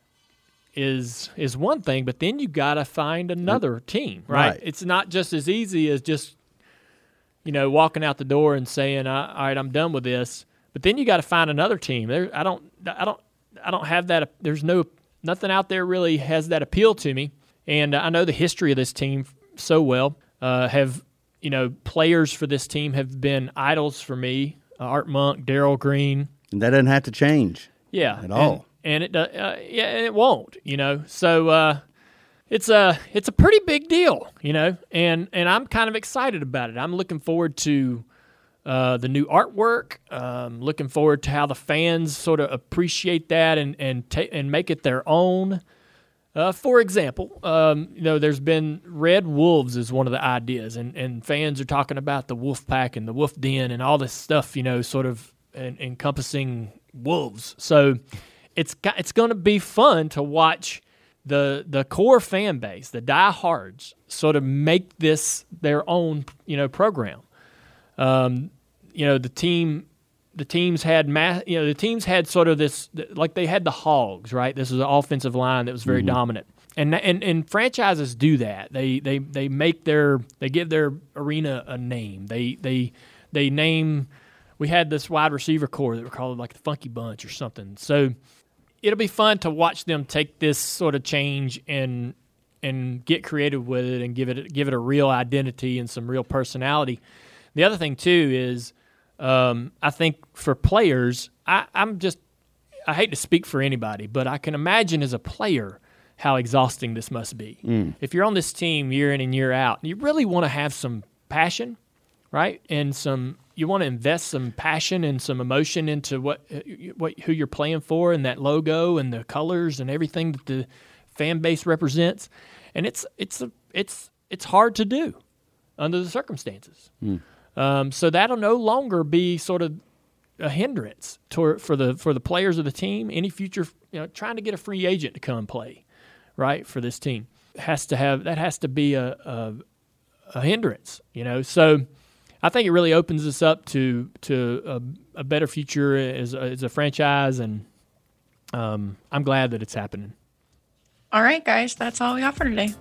is is one thing, but then you got to find another team, right? Right. It's not just as easy as just you know walking out the door and saying, "All right, I'm done with this." But then you got to find another team. There, I don't, I don't, I don't have that. There's no nothing out there really has that appeal to me, and I know the history of this team so well. Uh, have you know players for this team have been idols for me? Uh, Art Monk, Darrell Green, And that doesn't have to change. yeah, At all. And, it does, uh, yeah, and it won't, you know. So, uh, it's a it's a pretty big deal, you know, and and I'm kind of excited about it. I'm looking forward to uh, the new artwork. Um, looking forward to how the fans sort of appreciate that and and ta- and make it their own. Uh, for example, um, you know, there's been red wolves is one of the ideas, and, and fans are talking about the wolf pack and the wolf den and all this stuff, you know, sort of en- encompassing wolves. So it's it's going to be fun to watch the the corps fan base, the diehards, sort of make this their own, you know, program. Um, you know, the team the teams had mass, you know, the teams had sort of this, like they had the Hogs, right? This was an offensive line that was very dominant. And, and and franchises do that. They they they make their they give their arena a name. They they they name. We had this wide receiver core that were called like the Funky Bunch or something. So it'll be fun to watch them take this sort of change and and get creative with it and give it give it a real identity and some real personality. The other thing too is um, I think for players, I, I'm just I hate to speak for anybody, but I can imagine as a player how exhausting this must be. If you're on this team year in and year out, you really want to have some passion, right? And some you want to invest some passion and some emotion into what what who you're playing for and that logo and the colors and everything that the fan base represents. And it's it's a, it's it's hard to do under the circumstances. Um, so that'll no longer be sort of a hindrance to, for the for the players of the team. Any future, you know, trying to get a free agent to come play, right, for this team has to have that has to be a a, a hindrance, you know. So I think it really opens us up to to a, a better future as a, as a franchise, and um, I'm glad that it's happening. All right, guys, that's all we got for today.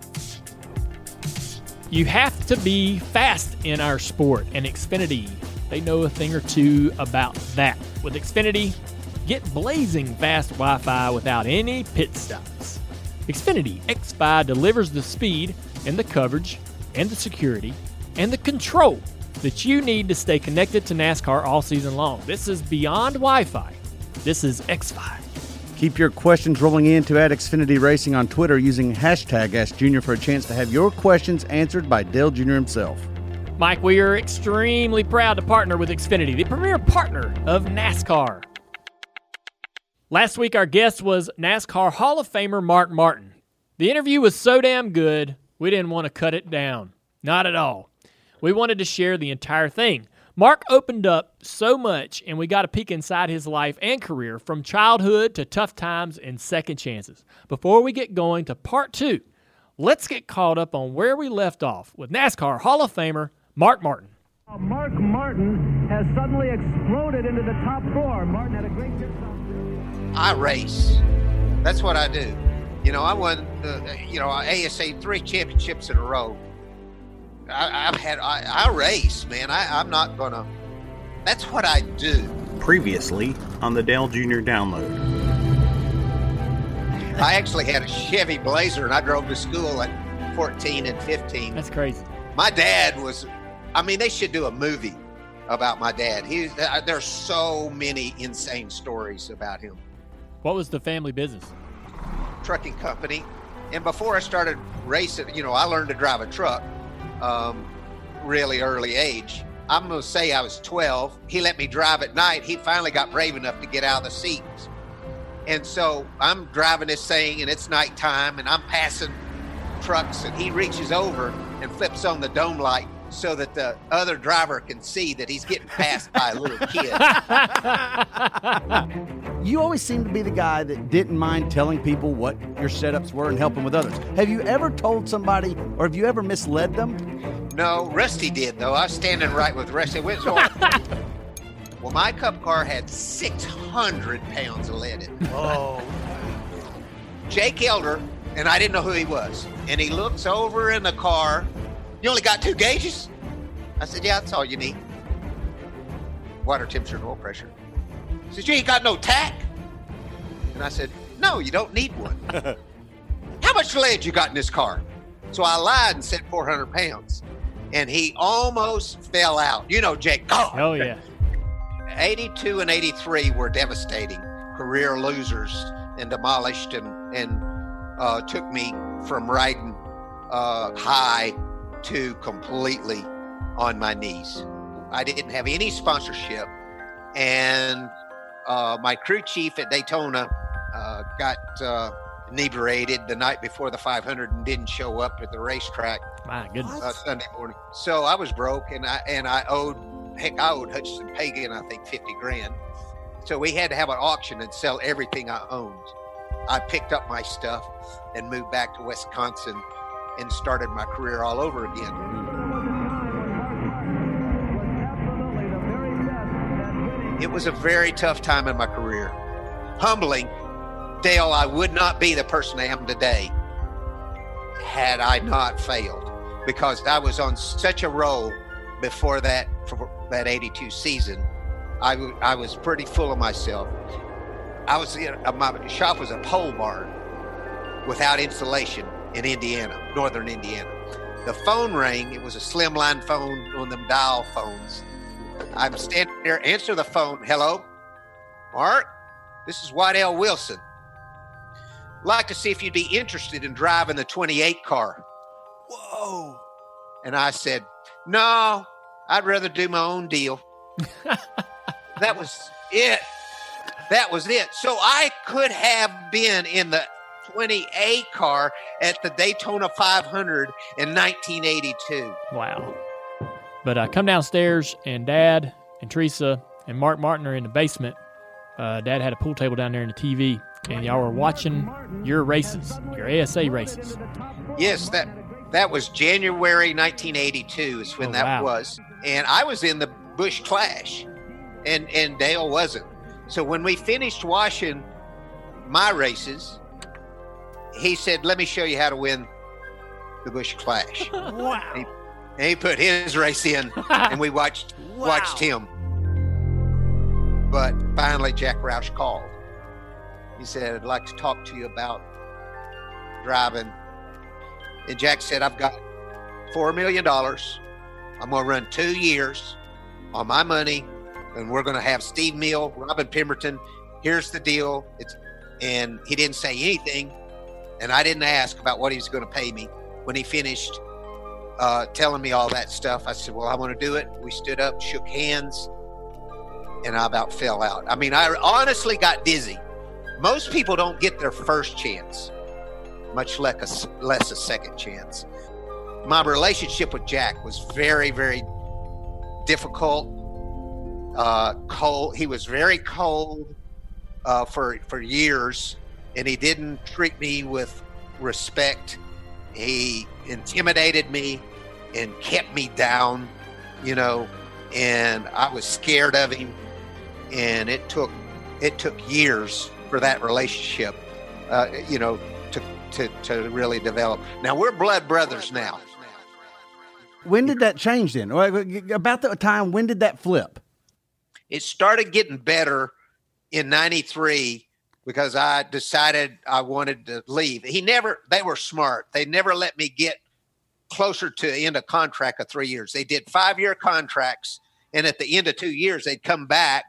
You have to be fast in our sport, and Xfinity, they know a thing or two about that. With Xfinity, get blazing fast Wi Fi without any pit stops. Xfinity X5 delivers the speed and the coverage and the security and the control that you need to stay connected to NASCAR all season long. This is beyond Wi Fi. This is X5. Keep your questions rolling in to at Xfinity Racing on Twitter using hashtag AskJunior for a chance to have your questions answered by Dale Jr. himself. Mike, we are extremely proud to partner with Xfinity, the premier partner of NASCAR. Last week, our guest was NASCAR Hall of Famer Mark Martin. The interview was so damn good, we didn't want to cut it down. Not at all. We wanted to share the entire thing. Mark opened up so much, and we got a peek inside his life and career from childhood to tough times and second chances. Before we get going to part two, let's get caught up on where we left off with NASCAR Hall of Famer Mark Martin. Uh, Mark Martin has suddenly exploded into the top four. Martin had a great year. I race. That's what I do. You know, I won the you know ASA three championships in a row. I, I've had I, I race, man. I, I'm not gonna. That's what I do. Previously on the Dale Jr. download. I actually had a Chevy Blazer, and I drove to school at 14 and 15. That's crazy. My dad was. I mean, they should do a movie about my dad. He uh, there's so many insane stories about him. What was the family business? trucking company. And before I started racing, you know, I learned to drive a truck um, really early age. I'm going to say I was 12. He let me drive at night. He finally got brave enough to get out of the seat. And so I'm driving this thing and it's nighttime and I'm passing trucks and he reaches over and flips on the dome light so that the other driver can see that he's getting passed by a little kid. You always seem to be the guy that didn't mind telling people what your setups were and helping with others. Have you ever told somebody or have you ever misled them? No, Rusty did though. I was standing right with Rusty. Went so- well, my cup car had 600 pounds of lead in it. Oh. Jake Elder, and I didn't know who he was. And he looks over in the car. You only got two gauges? I said, Yeah, that's all you need. Water temperature and oil pressure. He says, You ain't got no tach? And I said, No, you don't need one. How much lead you got in this car? So I lied and said 400 pounds. And he almost fell out. You know, Jake. Oh, Hell yeah. 82 and 83 were devastating career losers and demolished and and uh, took me from riding uh, high to completely on my knees. I didn't have any sponsorship, and uh, my crew chief at Daytona uh, got uh, inebriated the night before the 500 and didn't show up at the racetrack My goodness. uh, Sunday morning. So I was broke, and I and I owed heck, I owed Hutcherson Pagan I think 50 grand. So we had to have an auction and sell everything I owned. I picked up my stuff and moved back to Wisconsin and started my career all over again. It was a very tough time in my career. Humbling. Dale, I would not be the person I am today had I not failed because I was on such a roll before that that 82 season. I, w- I was pretty full of myself. I was in, my shop was a pole barn without insulation in Indiana, northern Indiana. The phone rang. It was a slimline phone, on them dial phones. I'm standing there, answer the phone. Hello, Mark. This is Waddell Wilson. Like to see if you'd be interested in driving the 28 car. Whoa. And I said, No, I'd rather do my own deal. that was it. That was it. So I could have been in the 28 car at the Daytona 500 in 1982. Wow. But I come downstairs, and Dad and Teresa and Mark Martin are in the basement. Uh, Dad had a pool table down there in the TV, and y'all were watching your races, your ASA races. Yes, that that was January 1982 is when Oh, that wow. was, and I was in the Bush Clash, and and Dale wasn't. So when we finished washing my races, he said, "Let me show you how to win the Bush Clash." wow. He, and he put his race in, and we watched watched him. But finally, Jack Roush called. He said, "I'd like to talk to you about driving." And Jack said, "I've got four million dollars. I'm going to run two years on my money, and we're going to have Steve Hmiel, Robin Pemberton. Here's the deal." It's and he didn't say anything, and I didn't ask about what he was going to pay me. When he finished uh, telling me all that stuff, I said, "Well, I want to do it." We stood up, shook hands, and I about fell out. I mean, I honestly got dizzy. Most people don't get their first chance, much less a, less a second chance. My relationship with Jack was very, very difficult. Uh, cold. He was very cold uh, for for years, and he didn't treat me with respect. He intimidated me and kept me down, you know, and I was scared of him. And it took it took years for that relationship, uh, you know, to, to to really develop. Now we're blood brothers now. When did that change then? About the time, when did that flip? it started getting better in 93 because I decided I wanted to leave. He never, they were smart. They never let me get closer to end of contract of three years. They did five year contracts. And at the end of two years, they'd come back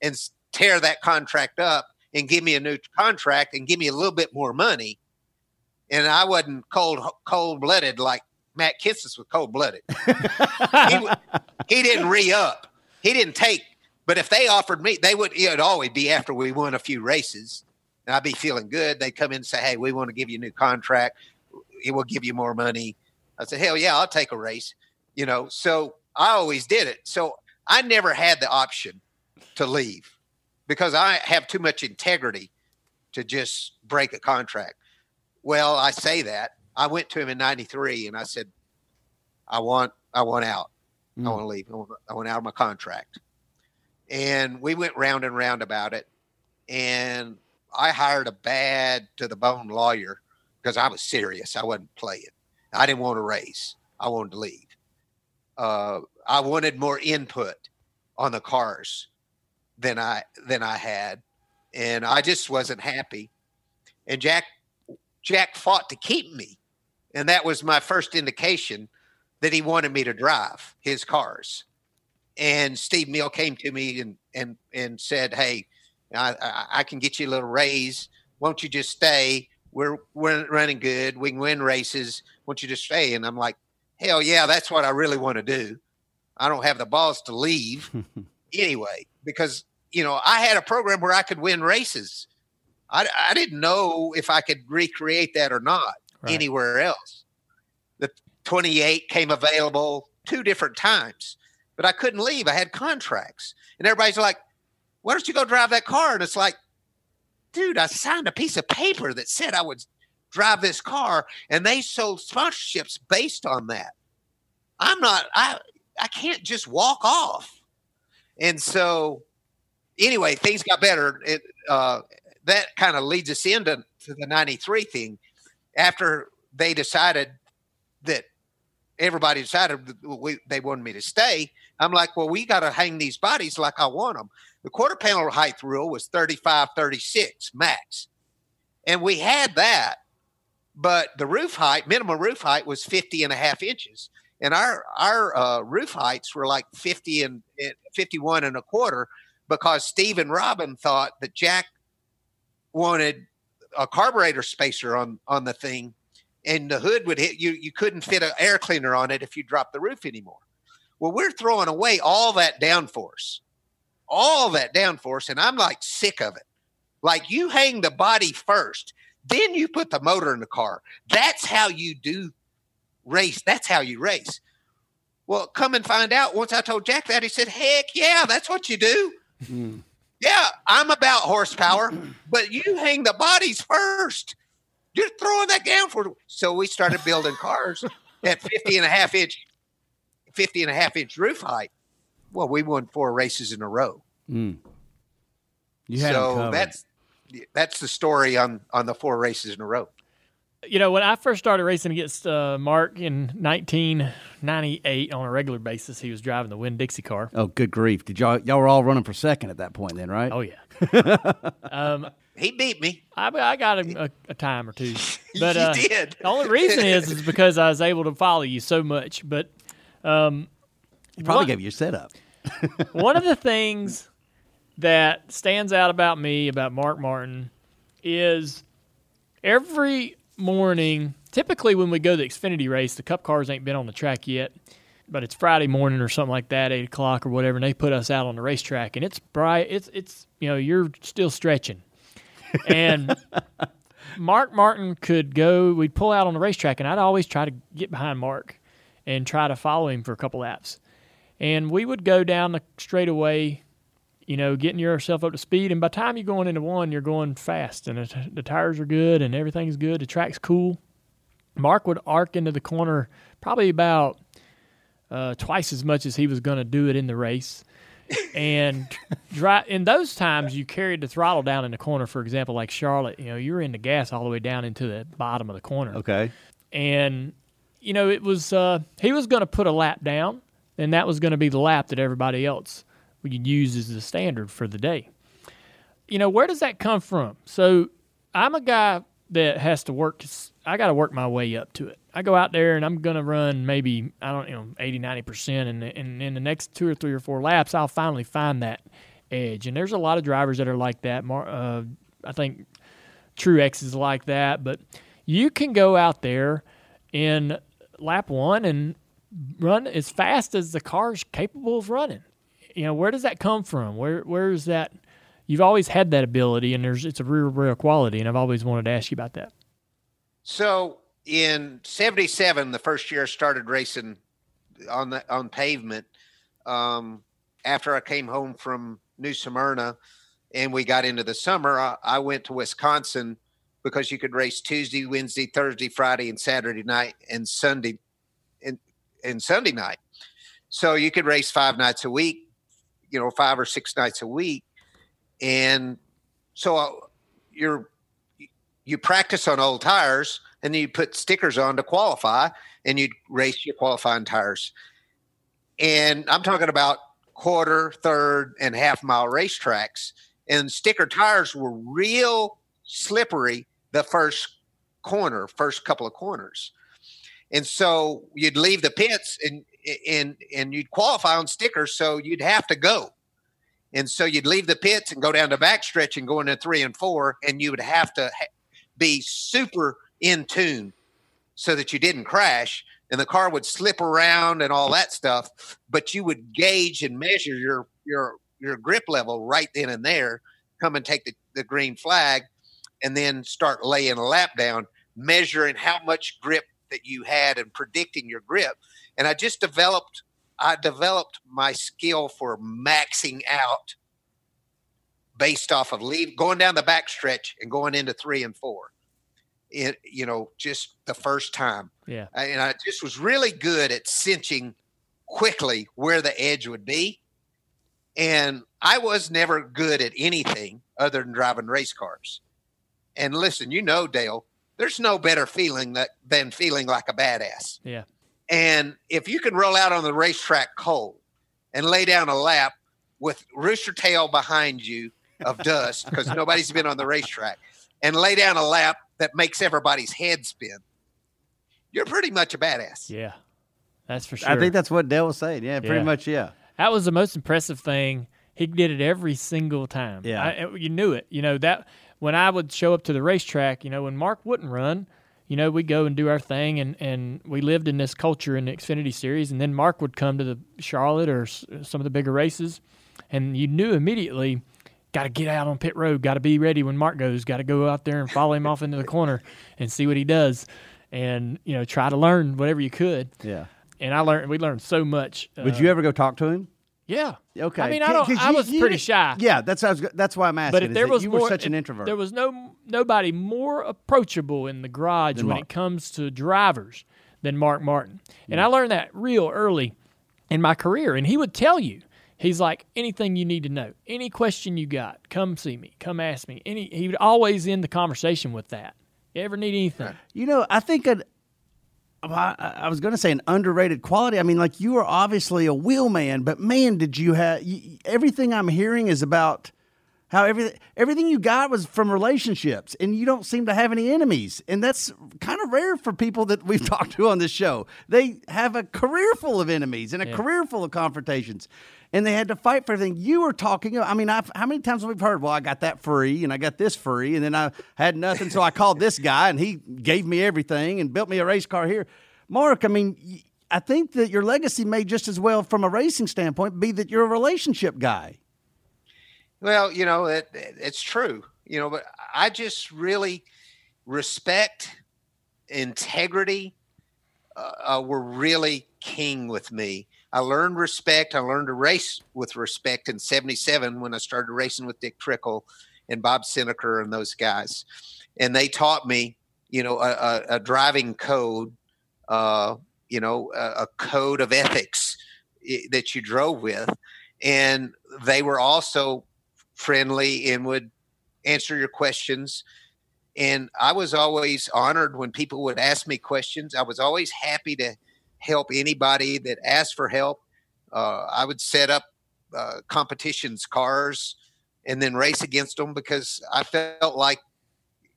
and tear that contract up and give me a new contract and give me a little bit more money. And I wasn't cold, cold blooded like Matt Kenseth was cold blooded. he, he didn't re up. He didn't take. But if they offered me, they would. It would always be after we won a few races, and I'd be feeling good. They'd come in and say, "Hey, we want to give you a new contract. It will give you more money." I said, "Hell yeah, I'll take a race." You know, so I always did it. So I never had the option to leave because I have too much integrity to just break a contract. Well, I say that. I went to him in '93 and I said, "I want, I want out. I hmm. want to leave. I want, I want out of my contract." And we went round and round about it. And I hired a bad to the bone lawyer because I was serious. I wasn't playing. I didn't want to raise. I wanted to leave. Uh, I wanted more input on the cars than I than I had, and I just wasn't happy. And Jack Jack fought to keep me, and that was my first indication that he wanted me to drive his cars. And Steve Hmiel came to me and and and said, "Hey, I, I, I can get you a little raise. Won't you just stay? we're we're running good. We can win races. Won't you just stay?" And I'm like, "Hell yeah, that's what I really want to do." I don't have the balls to leave anyway because you know I had a program where I could win races. I, I didn't know if I could recreate that or not Right. anywhere else. The 28 came available two different times, but I couldn't leave. I had contracts, and everybody's like, "Why don't you go drive that car?" And it's like, dude, I signed a piece of paper that said I would drive this car, and they sold sponsorships based on that. I'm not. I I can't just walk off. And so, anyway, things got better. It uh, that kind of leads us into to the '93 thing. After they decided that everybody decided we, they wanted me to stay, I'm like, well, we got to hang these bodies like I want them. The quarter panel height rule was 35, 36 max. And we had that, but the roof height, minimum roof height was 50 and a half inches. And our, our uh, roof heights were like 50 and and 51 and a quarter because Steve and Robin thought that Jack wanted a carburetor spacer on, on the thing and the hood would hit you. You couldn't fit an air cleaner on it if you dropped the roof anymore. Well, we're throwing away all that downforce all that downforce, and I'm like sick of it. Like you hang the body first, then you put the motor in the car. That's how you do race. That's how you race. Well, come and find out. Once I told Jack that, he said, "Heck yeah, that's what you do." Hmm. Yeah, I'm about horsepower, but you hang the bodies first. You're throwing that down for. So we started building cars at 50 and a half inch, 50 and a half inch roof height. Well, we won four races in a row. You had 'em so that's that's the story on on the four races in a row. You know, when I first started racing against uh, Mark in 1998 on a regular basis, he was driving the Winn-Dixie car. oh, good grief! Did y'all y'all were all running for second at that point then, right? Oh yeah, um, He beat me. I, I got him a, a time or two, but You uh, did. the only reason is is because I was able to follow you so much. But um, he probably what- gave you a setup. one of the things that stands out about me about Mark Martin is every morning, typically when we go to the Xfinity race, the Cup cars ain't been on the track yet, but it's Friday morning or something like that, eight o'clock or whatever, and they put us out on the racetrack, and it's bright. It's it's you know you're still stretching, and Mark Martin could go. We'd pull out on the racetrack, and I'd always try to get behind Mark and try to follow him for a couple laps and we would go down the straightaway, you know, getting yourself up to speed. And by the time you're going into one, you're going fast, and the, t- the tires are good, and everything's good. The track's cool. Mark would arc into the corner probably about uh, twice as much as he was going to do it in the race. and dry, in those times, you carried the throttle down in the corner. For example, like Charlotte, you know, you were in the gas all the way down into the bottom of the corner Okay. and you know it was uh, he was going to put a lap down, and that was going to be the lap that everybody else would use as the standard for the day. You know where does that come from? So I'm a guy that has to work. I got to work my way up to it. I go out there and I'm going to run maybe I don't you know 80 90 percent, and and in the next two or three or four laps, I'll finally find that edge. And there's a lot of drivers that are like that. Uh, I think Truex is like that, but you can go out there in lap one and run as fast as the car's capable of running. You know, where does that come from? Where where is that? You've always had that ability, and there's it's a real real quality, and I've always wanted to ask you about that. So in '77, the first year I started racing on the on pavement. Um, after I came home from New Smyrna, and we got into the summer, I, I went to Wisconsin because you could race Tuesday, Wednesday, Thursday, Friday, and Saturday night, and Sunday, and and Sunday night. So you could race five nights a week, you know, five or six nights a week, and so uh, you're you practice on old tires and you put stickers on to qualify and you'd race your qualifying tires. And I'm talking about quarter, third, and half mile racetracks. And sticker tires were real slippery the first corner, first couple of corners. And so you'd leave the pits and and and you'd qualify on stickers, so you'd have to go. And so you'd leave the pits and go down the backstretch and go into three and four, and you would have to ha- be super in tune so that you didn't crash and the car would slip around and all that stuff but you would gauge and measure your your your grip level right then and there come and take the, the green flag and then start laying a lap down measuring how much grip that you had and predicting your grip. And i just developed i developed my skill for maxing out based off of leave going down the back stretch and going into three and four. It you know just the first time. Yeah. and i just was really good at cinching quickly where the edge would be. And i was never good at anything other than driving race cars and listen you know dale there's no better feeling that than feeling like a badass Yeah. and if you can roll out on the racetrack cold and lay down a lap with rooster tail behind you of dust because nobody's been on the racetrack and lay down a lap that makes everybody's head spin, you're pretty much a badass. Yeah. That's for sure. I think that's what Dale was saying. Yeah, pretty Yeah. much. Yeah. That was the most impressive thing. He did it every single time. Yeah. I, you knew it. You know that when I would show up to the racetrack, you know, when Mark wouldn't run, you know, we'd go and do our thing, and and we lived in this culture in the Xfinity Series, and then Mark would come to the Charlotte or s- some of the bigger races, and you knew immediately. Got to get out on pit road. Got to be ready when Mark goes. Got to go out there and follow him off into the corner and see what he does, and you know try to learn whatever you could. Yeah. And I learned. We learned so much. Would uh, you ever go talk to him? Yeah. Okay. I mean, I don't. I you- was you- pretty shy. Yeah, that's I was, that's why I'm asking. But if there was you more, were such an introvert. There was no nobody more approachable in the garage Than when Mark. it comes to drivers than Mark Martin, and I learned that real early in my career. And he would tell you, he's like, anything you need to know, any question you got, come see me, come ask me. Any, he would always end the conversation with that. You ever need anything? You know, I think an, I, I was going to say an underrated quality. I mean, like you are obviously a wheelman, but man, did you have you, everything I'm hearing is about how everything everything you got was from relationships, and you don't seem to have any enemies, and that's kind of rare for people that we've talked to on this show. They have a career full of enemies and a Yeah. career full of confrontations. And they had to fight for everything. You were talking. I mean, I've, how many times have we heard? Well, I got that free, and I got this free, and then I had nothing, so I called this guy, and he gave me everything and built me a race car here. Mark, I mean, I think that your legacy may just as well, from a racing standpoint, be that you're a relationship guy. Well, you know, it, it's true, you know, but I just really respect, integrity uh, uh, were really king with me. I learned respect. I learned to race with respect in 77 when I started racing with Dick Trickle and Bob Senneker and those guys. And they taught me, you know, a, a, a driving code, uh, you know, a, a code of ethics that you drove with. And they were also friendly and would answer your questions. And I was always honored when people would ask me questions. I was always happy to help anybody that asked for help. Uh, I would set up uh, competitions cars and then race against them because I felt like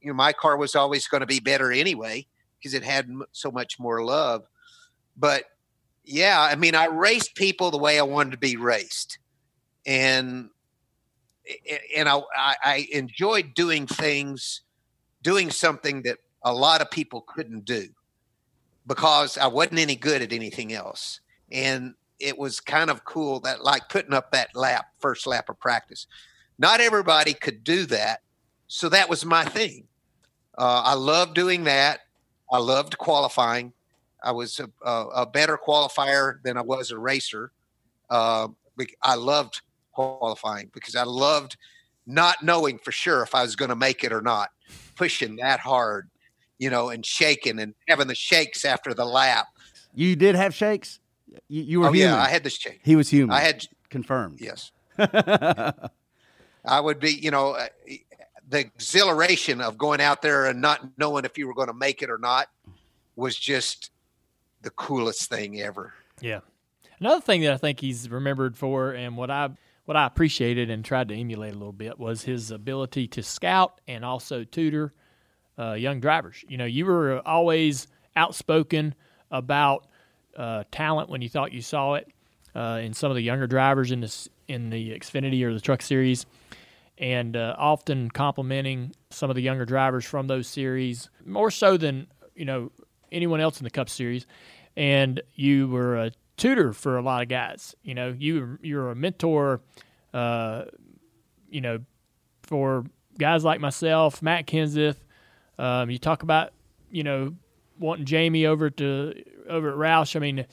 you know my car was always going to be better anyway because it had m- so much more love. But yeah, I mean, I raced people the way I wanted to be raced, and and I, I I enjoyed doing things, doing something that a lot of people couldn't do because I wasn't any good at anything else. And it was kind of cool that like putting up that lap, first lap of practice. Not everybody could do that. So that was my thing. Uh, I loved doing that. I loved qualifying. I was a, a, a better qualifier than I was a racer. Uh, I loved qualifying because I loved not knowing for sure if I was going to make it or not, pushing that hard, you know, and shaking and having the shakes after the lap. You did have shakes. You, you were Oh human. yeah, I had the shake. He was human. I had confirmed. yes. I would be, you know, uh, the exhilaration of going out there and not knowing if you were going to make it or not was just the coolest thing ever. Yeah. Another thing that I think he's remembered for, and what I what I appreciated and tried to emulate a little bit, was his ability to scout and also tutor uh, young drivers. You know, you were always outspoken about uh, talent when you thought you saw it uh, in some of the younger drivers in this in the Xfinity or the Truck Series, and uh, often complimenting some of the younger drivers from those series, more so than you know anyone else in the Cup Series. And you were a tutor for a lot of guys. You know, you you're a mentor. Uh, you know, for guys like myself, Matt Kenseth. Um, you talk about you know wanting Jamie over to over at Roush. I mean,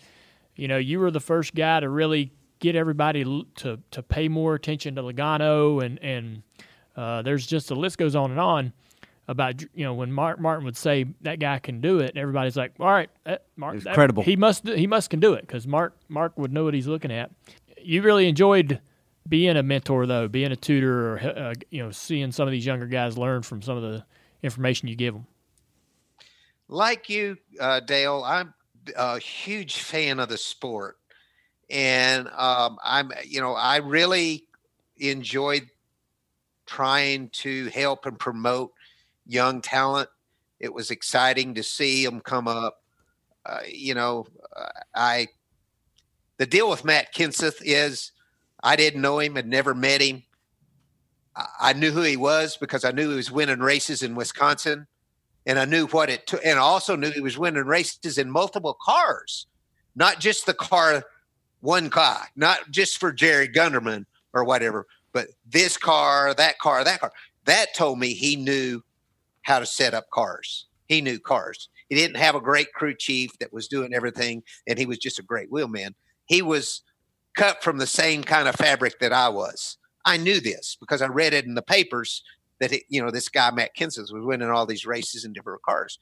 you know, you were the first guy to really get everybody to to pay more attention to Logano, and and uh, there's just the list goes on and on about you know when Mark Martin would say that guy can do it, everybody's like, all right, that, Mark, that- credible. He must he must can do it because Mark Mark would know what he's looking at. You really enjoyed being a mentor though, being a tutor, or uh, you know, seeing some of these younger guys learn from some of the information you give them. like you, uh, Dale, I'm a huge fan of the sport, and um, I'm, you know, I really enjoyed trying to help and promote young talent. It was exciting to see them come up. Uh, you know, uh, I the deal with Matt Kenseth is I didn't know him, had never met him. I- knew who he was because I knew he was winning races in Wisconsin and I knew what it took, and I also knew he was winning races in multiple cars, not just the car, one car, not just for Jerry Gunderman or whatever, but this car, that car, that car. That told me he knew how to set up cars. He knew cars. He didn't have a great crew chief that was doing everything, and he was just a great wheelman. He was cut from the same kind of fabric that I was. I knew this because I read it in the papers that it, you know this guy Matt Kenseth was winning all these races in different cars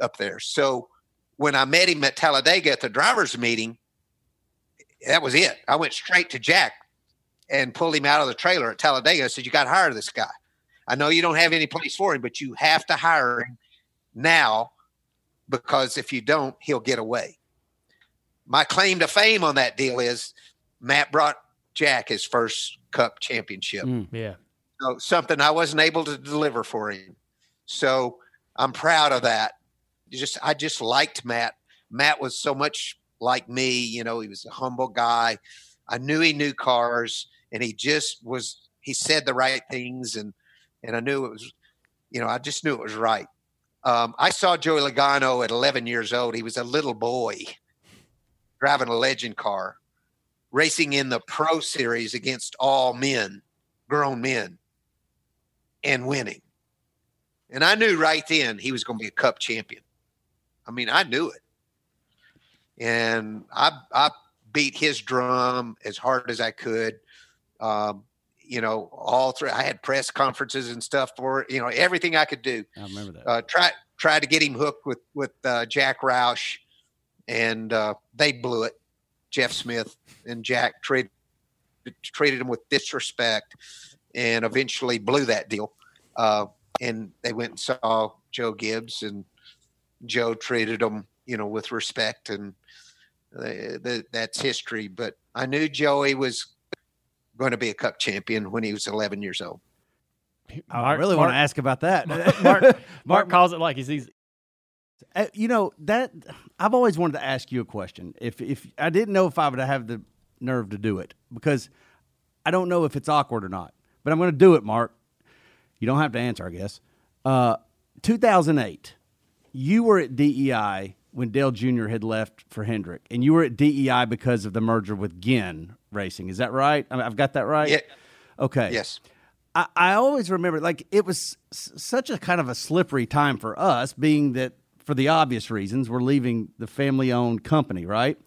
up there. So when I met him at Talladega at the drivers' meeting, that was it. I went straight to Jack and pulled him out of the trailer at Talladega. I said, "You got to hire this guy. I know you don't have any place for him, but you have to hire him now because if you don't, he'll get away." My claim to fame on that deal is Matt brought Jack his first Cup championship Yeah. so something I wasn't able to deliver for him. So I'm proud of that. Just I just liked Matt. Matt was so much like me. You know, he was a humble guy. I knew he knew cars, and he just was. He said the right things, and and I knew it was. You know, I just knew it was right. Um, I saw Joey Logano at 11 years old. He was a little boy driving a legend car, racing in the Pro Series against all men, grown men and winning. And I knew right then he was going to be a cup champion. I mean, I knew it. And I I beat his drum as hard as I could. Um, you know, all through I had press conferences and stuff for you know, everything I could do. I remember that. Uh try tried to get him hooked with with uh, Jack Roush and uh, they blew it. Geoff Smith and Jack treated treated him with disrespect and eventually blew that deal. Uh, and they went and saw Joe Gibbs, and Joe treated him, you know, with respect, and uh, the, that's history. But I knew Joey was going to be a Cup champion when he was 11 years old. I really want to ask about that. Mark, Mark calls it like he's easy. Uh, you know that I've always wanted to ask you a question. If if I didn't know if I would have the nerve to do it because I don't know if it's awkward or not, but I'm going to do it, Mark. You don't have to answer, I guess. Uh, 2008, you were at DEI when Dale Jr. had left for Hendrick, and you were at DEI because of the merger with Ginn Racing. Is that right? I mean, I've got that right. Yeah. Okay. Yes. I, I always remember like it was s- such a kind of a slippery time for us, being that for the obvious reasons we're leaving the family-owned company, right?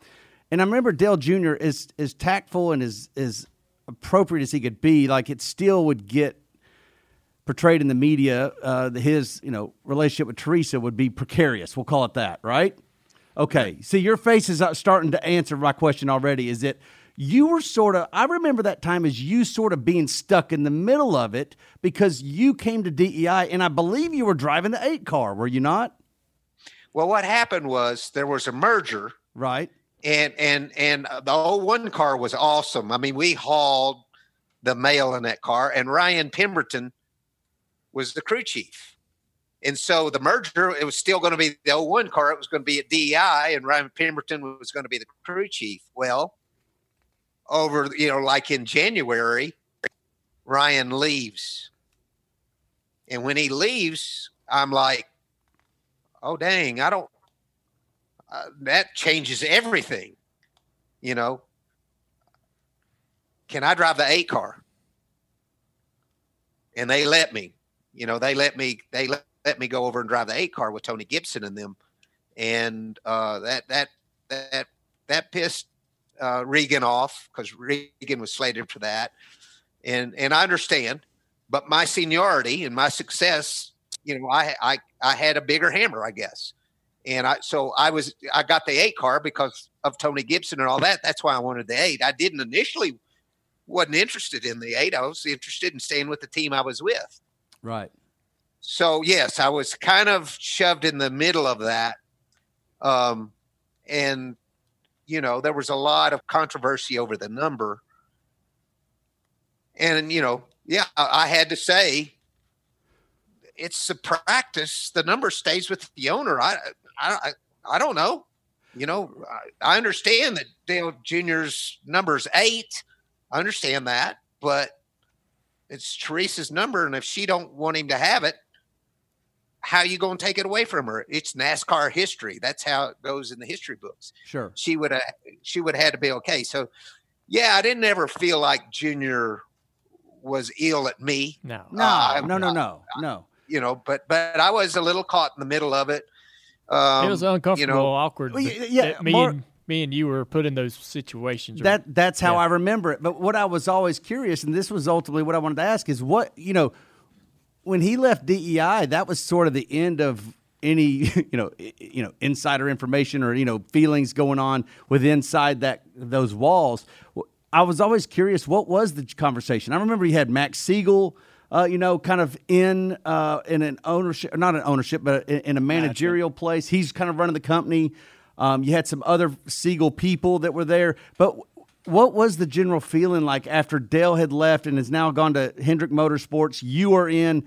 And I remember Dale Jr. is as tactful and as as appropriate as he could be, like it still would get portrayed in the media. Uh, his you know relationship with Teresa would be precarious. We'll call it that, right? Okay. See, your face is uh, starting to answer my question already. Is it? you were sort of, I remember that time as you sort of being stuck in the middle of it because you came to DEI and I believe you were driving the eight car, were you not? Well, what happened was there was a merger, Right. and and and uh, the old one car was awesome. I mean, we hauled the mail in that car, and Ryan Pemberton was the crew chief. And so the merger, it was still going to be the 01 car. It was going to be at DEI, and Ryan Pemberton was going to be the crew chief. Well, over, you know, like in January, Ryan leaves. And when he leaves, I'm like, oh, dang, I don't, uh, that changes everything. You know, can I drive the eight car? And they let me, you know, they let me, they let, let me go over and drive the eight car with Tony Gibson and them. And uh, that, that, that, that pissed uh, Regan off because Regan was slated for that. And, and I understand, but my seniority and my success, you know, I, I, I had a bigger hammer, I guess. And I, so I was, I got the eight car because of Tony Gibson and all that. That's why I wanted the eight. I didn't initially wasn't interested in the eight. I was interested in staying with the team I was with. Right. So yes, I was kind of shoved in the middle of that. Um, and you know, there was a lot of controversy over the number. And you know, yeah, I, I had to say it's a practice. The number stays with the owner. I, I, I don't know. You know, I, I understand that Dale Jr.'s number's eight. I understand that, but it's Teresa's number, and if she don't want him to have it, how you going to take it away from her? It's NASCAR history. That's how it goes in the history books. Sure. She would have she would have had to be okay. So, yeah, I didn't ever feel like Junior was ill at me. No. No, Uh, no, no, no, no. You know, but but I was a little caught in the middle of it. Um, it was uncomfortable, You know, awkward. Well, yeah, that me Mark- and me and you were put in those situations. or- That that's how Yeah. I remember it. But what I was always curious, and this was ultimately what I wanted to ask, is what you know when he left DEI. That was sort of the end of any you know you know insider information or you know feelings going on with inside that those walls. I was always curious what was the conversation. I remember you had Max Siegel. Uh, you know, kind of in uh, in an ownership, not an ownership, but in, in a managerial place. He's kind of running the company. Um, you had some other Siegel people that were there, but what was the general feeling like after Dale had left and has now gone to Hendrick Motorsports? You are in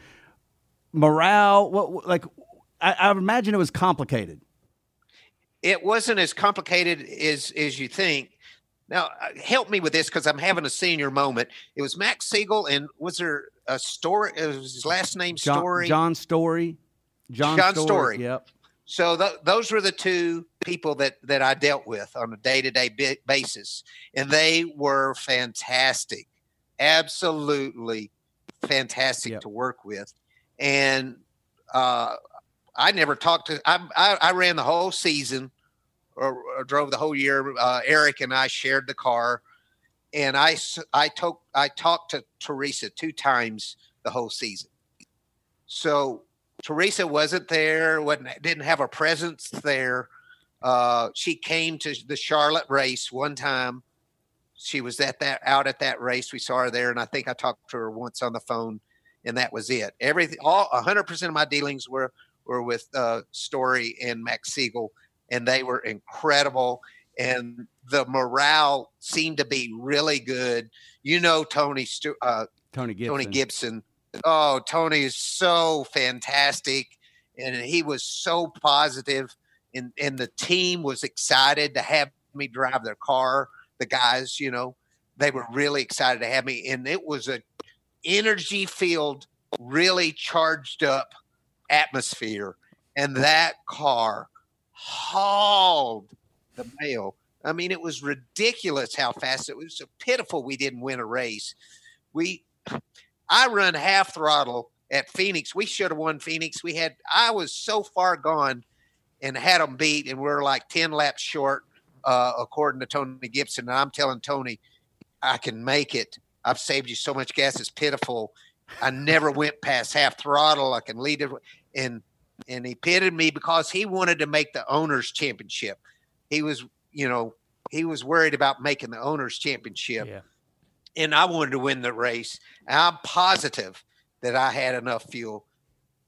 morale. What like? I, I imagine it was complicated. it wasn't as complicated as as you think. Now, uh, help me with this because I'm having a senior moment. It was Max Siegel, and was there a story? It was his last name John Story. John Story. John, John Story. Story. Yep. So th- those were the two people that that I dealt with on a day to day basis, and they were fantastic, absolutely fantastic Yep. to work with. And uh, I never talked to. I, I I ran the whole season, or, or drove the whole year. Uh, Aric and I shared the car, and I I took I talked to Teresa two times the whole season. So Teresa wasn't there, wasn't didn't have a presence there. Uh, she came to the Charlotte race one time. She was at that out at that race. We saw her there, and I think I talked to her once on the phone, and that was it. Everything, all 100 percent of my dealings were were with uh, Story and Max Siegel, and they were incredible. And the morale seemed to be really good. You know, Tony Stu- uh, Tony Gibson. Tony Gibson. Oh, Tony is so fantastic, and he was so positive, and and the team was excited to have me drive their car. The guys, you know, they were really excited to have me, and it was a energy filled, really charged up atmosphere, and that car hauled the mail. I mean, it was ridiculous how fast it was. So pitiful we didn't win a race. We I run half throttle at Phoenix. We should have won Phoenix. We had I was so far gone and had them beat, and we're like ten laps short, uh, according to Tony Gibson. And I'm telling Tony, I can make it. I've saved you so much gas. It's pitiful. I never went past half throttle. I can lead it, and and he pitted me because he wanted to make the owners championship. He was, you know, he was worried about making the owners championship yeah. and I wanted to win the race. And I'm positive that I had enough fuel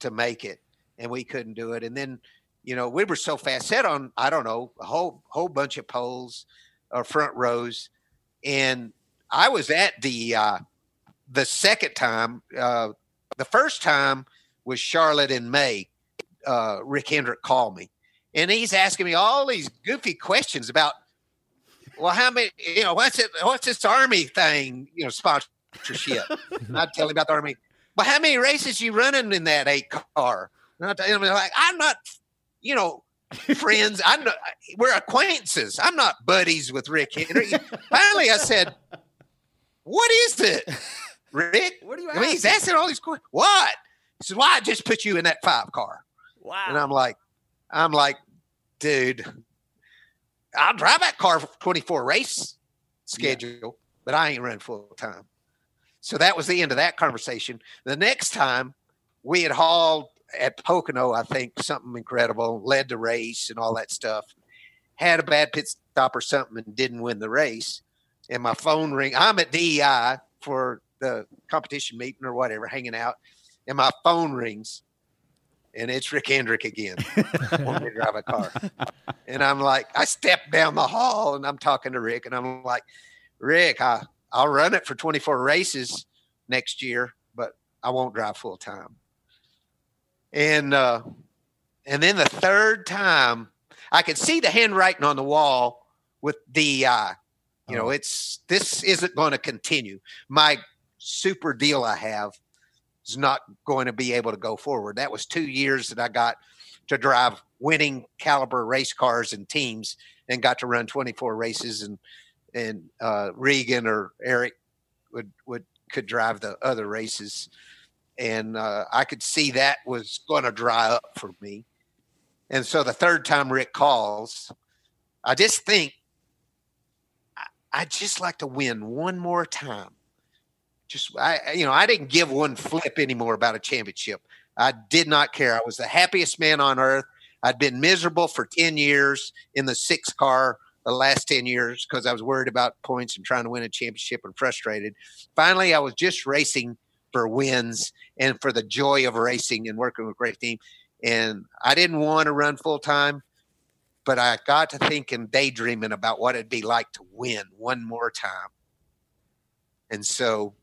to make it, and we couldn't do it. And then, you know, we were so fast set on I don't know a whole whole bunch of poles or front rows, and I was at the uh, the second time. Uh, the first time was Charlotte in May. Uh, Rick Hendrick called me, and he's asking me all these goofy questions about well, how many? You know, what's it? What's this army thing? You know, sponsored sponsorship. and I'd tell him about the Army. Well, how many races you running in that eight car? And I'd tell him, like, I'm not, you know, friends. I'm not, we're acquaintances. I'm not buddies with Rick Hendrick. Finally, I said, What is it, Rick? What are you I mean, he's asking all these questions. What? He said, Why I just put you in that five car? Wow. And I'm like, I'm like, dude, I'll drive that car for 24 race schedule, but I ain't running full time. So that was the end of that conversation. The next time we had hauled at Pocono, I think something incredible, led the race and all that stuff. Had a bad pit stop or something and didn't win the race. And my phone ring. I'm at DEI for the competition meeting or whatever, hanging out, and my phone rings, and it's Rick Hendrick again. wanting me to drive a car, and I'm like, I step down the hall and I'm talking to Rick, and I'm like, Rick, I I'll run it for 24 races next year, but I won't drive full time. And uh, and then the third time, I could see the handwriting on the wall with DEI. You know, it's this isn't going to continue. My super deal I have is not going to be able to go forward. That was two years that I got to drive winning caliber race cars and teams and got to run 24 races and and uh, Regan or Aric would would could drive the other races, and uh, I could see that was going to dry up for me. And so the third time Rick calls, I just think I, I'd just like to win one more time. Just I, you know, I didn't give one flip anymore about a championship. I did not care. I was the happiest man on earth. I'd been miserable for 10 years in the six car the last 10 years because I was worried about points and trying to win a championship and frustrated. Finally, I was just racing for wins and for the joy of racing and working with a great team. And I didn't want to run full time, but I got to thinking, daydreaming about what it'd be like to win one more time. And so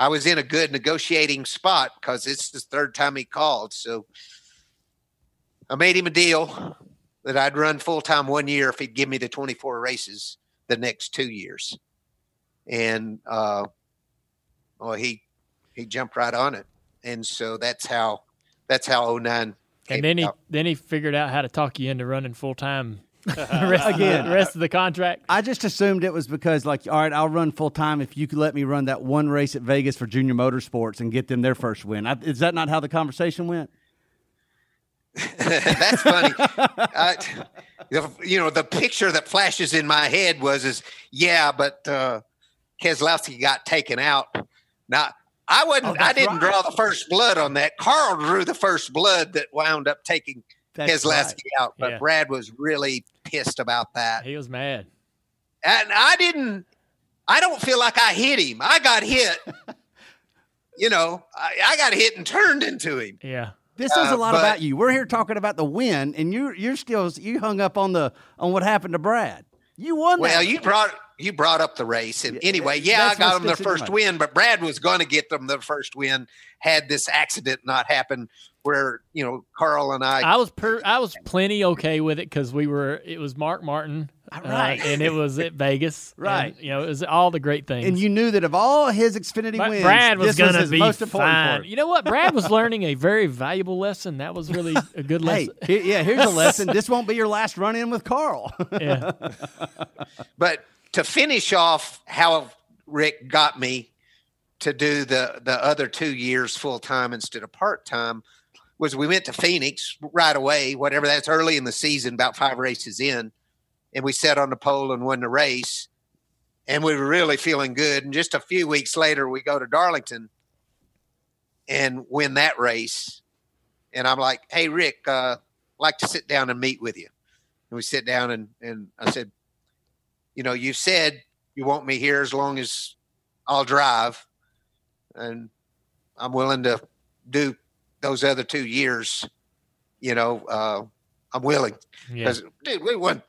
I was in a good negotiating spot because it's the third time he called. So I made him a deal that I'd run full time one year if he'd give me the 24 races the next two years. And uh, well, he he jumped right on it, and so that's how that's how 09 And then he out. then he figured out how to talk you into running full time. rest again, the rest of the contract. I just assumed it was because, like, all right, I'll run full time if you could let me run that one race at Vegas for Junior Motorsports and get them their first win. I, is that not how the conversation went? That's funny. I, you know, the picture that flashes in my head was is yeah, but uh, Keselowski got taken out. Now I wasn't. Oh, I didn't right. draw the first blood on that. Carl drew the first blood that wound up taking That's Keselowski right. out. But Yeah. Brad was really pissed about that, He was mad. and I didn't. I don't feel like I hit him. I got hit. you know, I, I got hit and turned into him. Yeah. This says Uh, a lot but- about you. We're here talking about the win, and you you're still you hung up on the on what happened to Brad. You won. Well, that. you brought you brought up the race, and anyway, yeah, I got what them their sticks in your first win, but Brad was going to get them their first win had this accident not happened, where you know Carl and I. I was per, I was plenty okay with it because we were. It was Mark Martin, uh, Right. and it was at Vegas, Right. and, you know, it was all the great things. and you knew that of all his Xfinity But wins, Brad was going to be most important fine. You know what? Brad was learning a very valuable lesson. That was really a good lesson. here- yeah, here's a lesson. This won't be your last run in with Carl. Yeah. but to finish off how Rick got me to do the the other two years full time instead of part time was we went to Phoenix right away, whatever that's early in the season, about five races in, and we sat on the pole and won the race, and we were really feeling good. And just a few weeks later, we go to Darlington and win that race, and I'm like, "Hey, Rick, uh, like to sit down and meet with you." And we sit down and and I said, you know, you said you want me here as long as I'll drive, and I'm willing to do those other two years. You know, uh, I'm willing Yeah. dude, we won,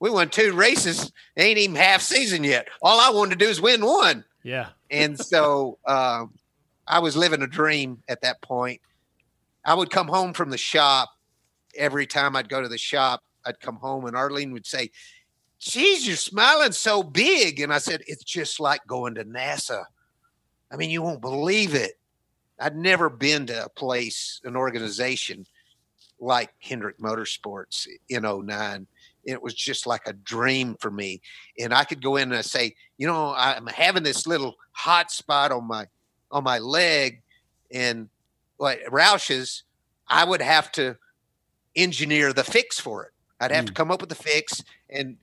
we won two races, ain't even half season yet. All I wanted to do is win one, Yeah. and so uh, I was living a dream at that point. I would come home from the shop every time I'd go to the shop. I'd come home and Arlene would say, geez, you're smiling so big. And I said, it's just like going to NASA. I mean, you won't believe it. I'd never been to a place, an organization like Hendrick Motorsports in 09. It was just like a dream for me. And I could go in and say, you know, I'm having this little hot spot on my on my leg and like Roush's, I would have to engineer the fix for it. I'd have mm. to come up with the fix and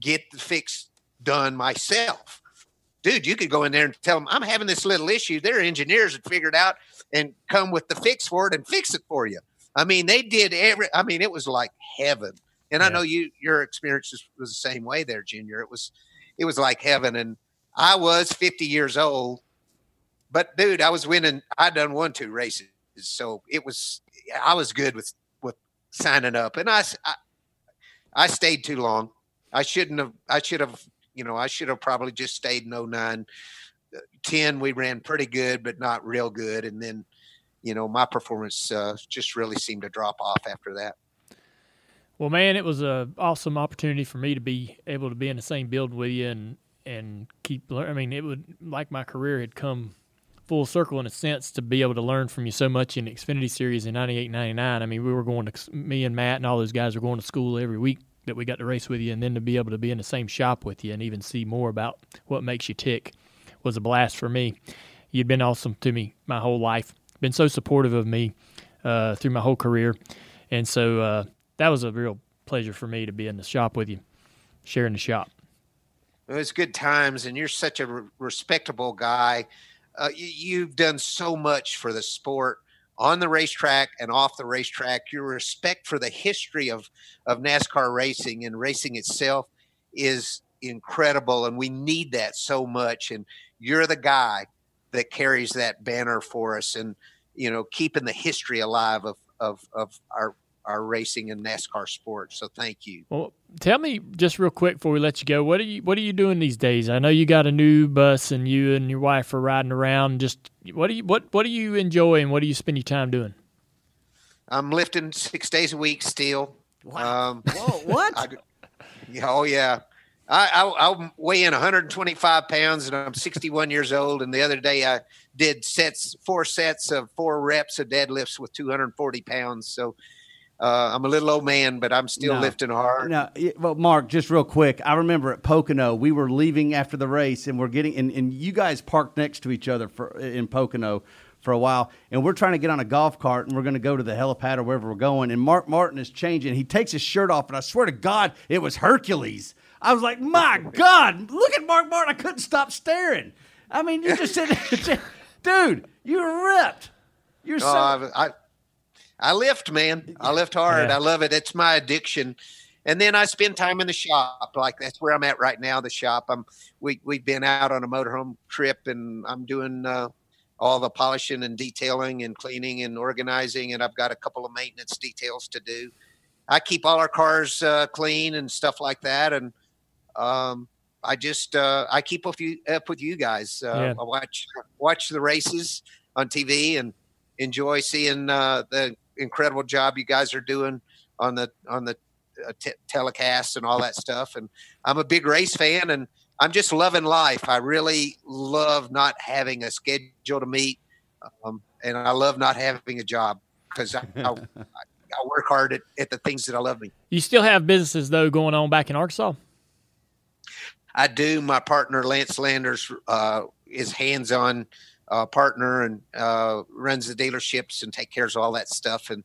get the fix done myself. Dude, you could go in there and tell them, I'm having this little issue. Their engineers had figured it out and come with the fix for it and fix it for you. I mean, they did every, I mean, it was like heaven. And yeah. I know you, your experience was the same way there, Junior. It was, it was like heaven. And I was 50 years old, but dude, I was winning. I done one, two races. So it was, I was good with, with signing up and I, I, I stayed too long. I shouldn't have. I should have. You know, I should have probably just stayed in 09. 10, we ran pretty good, but not real good. And then, you know, my performance uh, just really seemed to drop off after that. Well, man, it was a awesome opportunity for me to be able to be in the same build with you and and keep. learning. I mean, it would like my career had come full circle in a sense to be able to learn from you so much in Xfinity Series in 98, 99. I mean, we were going to me and Matt and all those guys were going to school every week that we got to race with you, and then to be able to be in the same shop with you and even see more about what makes you tick was a blast for me. You'd been awesome to me my whole life, been so supportive of me uh, through my whole career, and so uh, that was a real pleasure for me to be in the shop with you, sharing the shop. It was good times, and you're such a re- respectable guy. Uh, you, you've done so much for the sport on the racetrack and off the racetrack. Your respect for the history of of NASCAR racing and racing itself is incredible, and we need that so much. And you're the guy that carries that banner for us, and you know, keeping the history alive of of of our our racing and NASCAR sports. So thank you. Well, tell me just real quick before we let you go, what are you what are you doing these days? I know you got a new bus and you and your wife are riding around. Just what do you what what do you enjoy and what do you spend your time doing? I'm lifting six days a week still. Wow. Um, Whoa, what? I, yeah, oh yeah. I, I, I weigh in 125 pounds and I'm 61 years old. And the other day I did sets, four sets of four reps of deadlifts with 240 pounds. So uh, I'm a little old man, but I'm still no, lifting hard. No, well, Mark, just real quick. I remember at Pocono, we were leaving after the race, and we're getting, and, and you guys parked next to each other for in Pocono for a while, and we're trying to get on a golf cart, and we're going to go to the helipad or wherever we're going. And Mark Martin is changing. He takes his shirt off, and I swear to God, it was Hercules. I was like, my God, look at Mark Martin. I couldn't stop staring. I mean, you just said, dude, you're ripped. You're so. Uh, I, I lift, man. I lift hard. Yeah. I love it. It's my addiction. And then I spend time in the shop. Like that's where I'm at right now. The shop. I'm. We we've been out on a motorhome trip, and I'm doing uh, all the polishing and detailing and cleaning and organizing. And I've got a couple of maintenance details to do. I keep all our cars uh, clean and stuff like that. And um, I just uh, I keep up, you, up with you guys. Uh, yeah. I watch watch the races on TV and enjoy seeing uh, the incredible job you guys are doing on the on the uh, t- telecast and all that stuff. And I'm a big race fan, and I'm just loving life. I really love not having a schedule to meet, um, and I love not having a job because I, I, I, work hard at, at the things that I love. Me. You still have businesses though going on back in Arkansas. I do. My partner Lance Landers uh, is hands on uh, partner and uh, runs the dealerships and take cares of all that stuff. And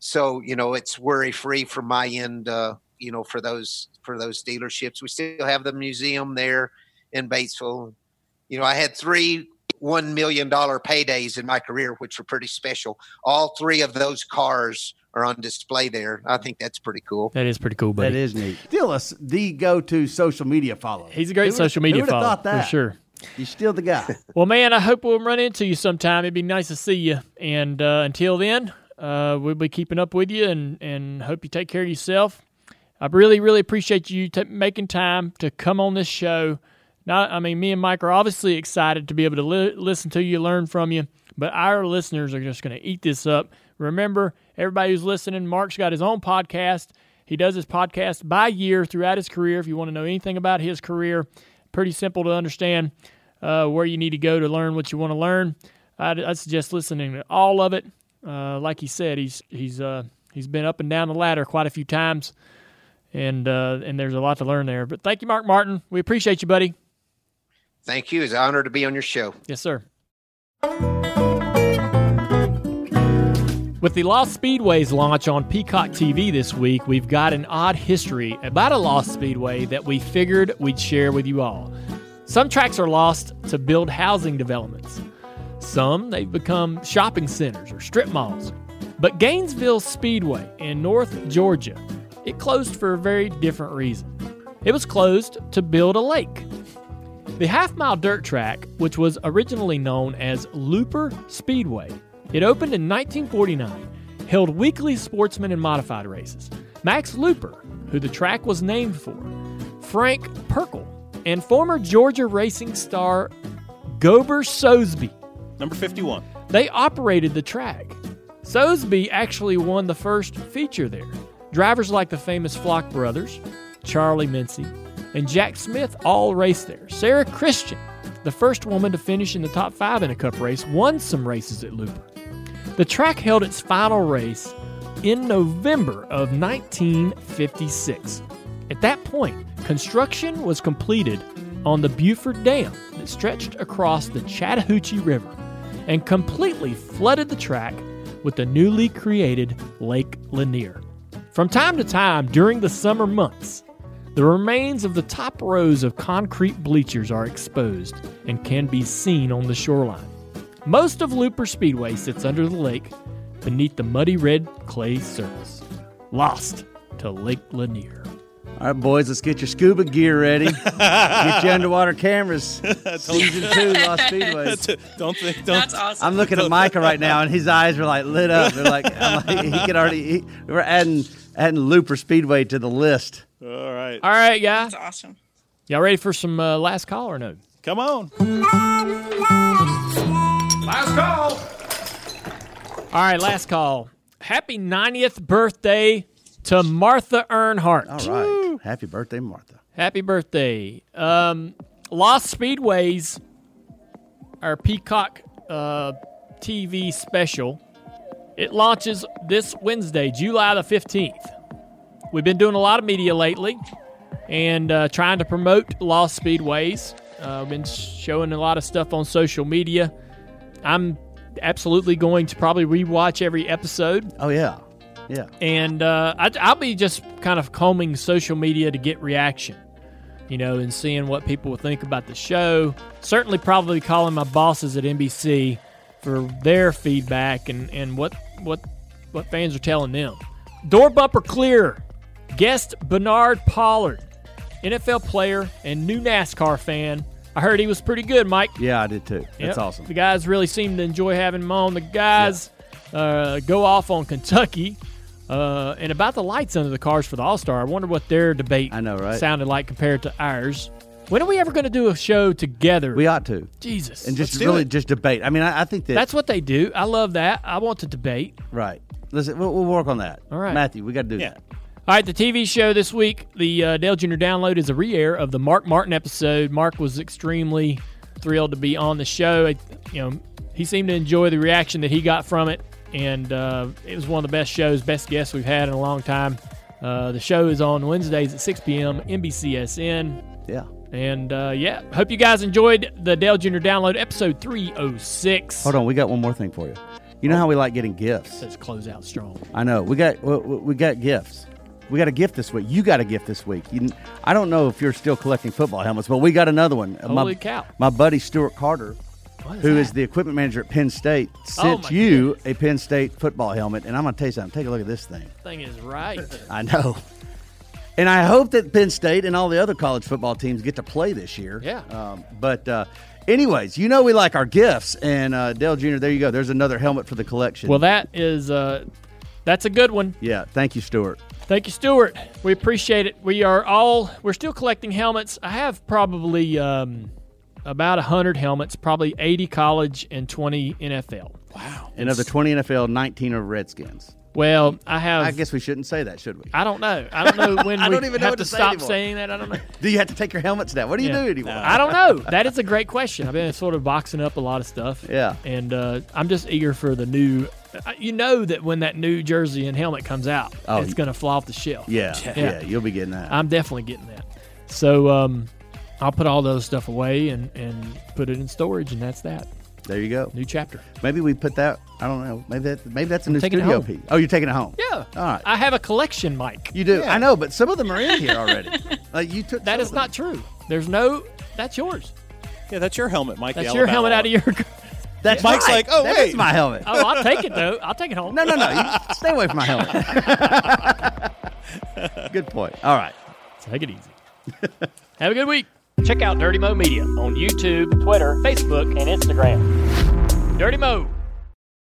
so, you know, it's worry free from my end. Uh, you know, for those for those dealerships, we still have the museum there in Batesville. You know, I had three one million dollar paydays in my career, which were pretty special. All three of those cars are on display there. I think that's pretty cool. That is pretty cool, buddy. That is neat. Still, a, the go-to social media follow. He's a great who social media follower for sure. You're still the guy. well, man, I hope we'll run into you sometime. It'd be nice to see you. And uh, until then, uh, we'll be keeping up with you and, and hope you take care of yourself. I really, really appreciate you t- making time to come on this show. Not, I mean, me and Mike are obviously excited to be able to li- listen to you, learn from you, but our listeners are just going to eat this up. Remember, everybody who's listening, Mark's got his own podcast. He does his podcast by year throughout his career. If you want to know anything about his career, pretty simple to understand. uh, where you need to go to learn what you want to learn. I'd, i suggest listening to all of it. Uh, like he said, he's he's uh, he's been up and down the ladder quite a few times, and uh, and there's a lot to learn there. But thank you, Mark Martin. We appreciate you, buddy. Thank you. It's an honor to be on your show. Yes, sir. With the Lost Speedways launch on Peacock TV this week, we've got an odd history about a lost speedway that we figured we'd share with you all. Some tracks are lost to build housing developments. Some they've become shopping centers or strip malls. But Gainesville Speedway in North Georgia, it closed for a very different reason. It was closed to build a lake. The half mile dirt track, which was originally known as Looper Speedway, it opened in 1949, held weekly sportsman and modified races. Max Looper, who the track was named for, Frank Perkel, and former Georgia racing star Gober Sosebee. Number 51. They operated the track. Sosebee actually won the first feature there. Drivers like the famous Flock brothers, Charlie Mincey, and Jack Smith all raced there. Sarah Christian, the first woman to finish in the top five in a cup race, won some races at Looper. The track held its final race in November of 1956. At that point, construction was completed on the Buford Dam that stretched across the Chattahoochee River and completely flooded the track with the newly created Lake Lanier. From time to time during the summer months, the remains of the top rows of concrete bleachers are exposed and can be seen on the shoreline. Most of Looper Speedway sits under the lake beneath the muddy red clay surface, lost to Lake Lanier. All right, boys, let's get your scuba gear ready. get your underwater cameras. Season two, Lost Speedways. don't think. Don't. That's awesome. I'm looking at Micah right now, and his eyes are like lit up. They're like, like he could already. He, we're adding adding Looper Speedway to the list. All right. All right, guys. That's awesome. Y'all ready for some uh, last call or no? Come on. Last call. All right, last call. Happy 90th birthday to Martha Earnhardt. All right. Happy birthday, Martha. Happy birthday. Um, Lost Speedways, our Peacock uh, TV special, it launches this Wednesday, July the 15th. We've been doing a lot of media lately and uh, trying to promote Lost Speedways. Uh, we've been showing a lot of stuff on social media. I'm absolutely going to probably rewatch every episode Oh yeah, yeah. and uh, I, I'll be just kind of combing social media to get reaction, you know, and seeing what people will think about the show. Certainly, probably calling my bosses at NBC for their feedback and, and what what what fans are telling them. Door bumper clear. Guest Bernard Pollard, NFL player and new NASCAR fan. I heard he was pretty good, Mike. Yeah, I did too. Yep. That's awesome. The guys really seem to enjoy having him on. The guys uh, go off on Kentucky uh, and about the lights under the cars for the All Star. I wonder what their debate I know, right? sounded like compared to ours. When are we ever going to do a show together? We ought to, Jesus. and just really it. just debate. I mean, I, I think that That's what they do. I love that. I want to debate. right. Listen, we'll, we'll work on that. All right. Matthew, we got to do Yeah. that. All right, the TV show this week, the uh, Dale Jr. Download is a re-air of the Mark Martin episode. Mark was extremely thrilled to be on the show. It, you know, he seemed to enjoy the reaction that he got from it, and uh, it was one of the best shows, best guests we've had in a long time. Uh, the show is on Wednesdays at 6 p.m. NBCSN. Yeah. And uh, yeah, hope you guys enjoyed the Dale Jr. Download episode 306. Hold on, we got one more thing for you. You know how we like getting gifts. Let's close out strong. I know. We got we, we got gifts. We got a gift this week. You got a gift this week. You, I don't know if you're still collecting football helmets, but we got another one. Holy my, cow. My buddy Stuart Carter, is who that? is the equipment manager at Penn State, Oh, sent my you a Penn State football helmet. And I'm going to tell you something. Take a look at this thing. thing is right. I know. And I hope that Penn State and all the other college football teams get to play this year. Yeah. Um, but, uh, anyways, you know we like our gifts. And uh, Dale Jr., there you go. There's another helmet for the collection. well, that is uh, that's a good one. yeah. Thank you, Stuart. Thank you, Stuart. We appreciate it. We are all we're still collecting helmets. I have probably um, about hundred helmets, probably eighty college and twenty NFL. Wow. And of the 20 NFL, 19 are Redskins. Well, I have. I guess we shouldn't say that, should we? I don't know. I don't know when I we don't even know have what to, to say stop anymore. saying that. I don't know. Do you have to take your helmets down? What do you Yeah. do anymore? I don't know. That is a great question. I've been sort of boxing up a lot of stuff. Yeah. And uh, I'm just eager for the new. Uh, You know that when that new jersey and helmet comes out, Oh, it's going to fly off the shelf. Yeah, Yeah. yeah, you'll be getting that. I'm definitely getting that. So um, I'll put all those stuff away and, and put it in storage, and that's that. there you go. New chapter. Maybe we put that. I don't know. Maybe that. Maybe that's a new taking studio piece. Oh, you're taking it home. Yeah. All right. I have a collection, Mike. You do. I know, but some of them are in here already. like you took. That some is of not true. There's no. That's yours. Yeah, that's your helmet, Mike. That's your helmet out of one. your. That's Mike's right. like, oh, That wait. is my helmet. Oh, I'll take it though. I'll take it home. No, no, no. You stay away from my helmet. Good point. All right. Take it easy. Have a good week. Check out Dirty Mo Media on YouTube, Twitter, Facebook, and Instagram. Dirty Mo.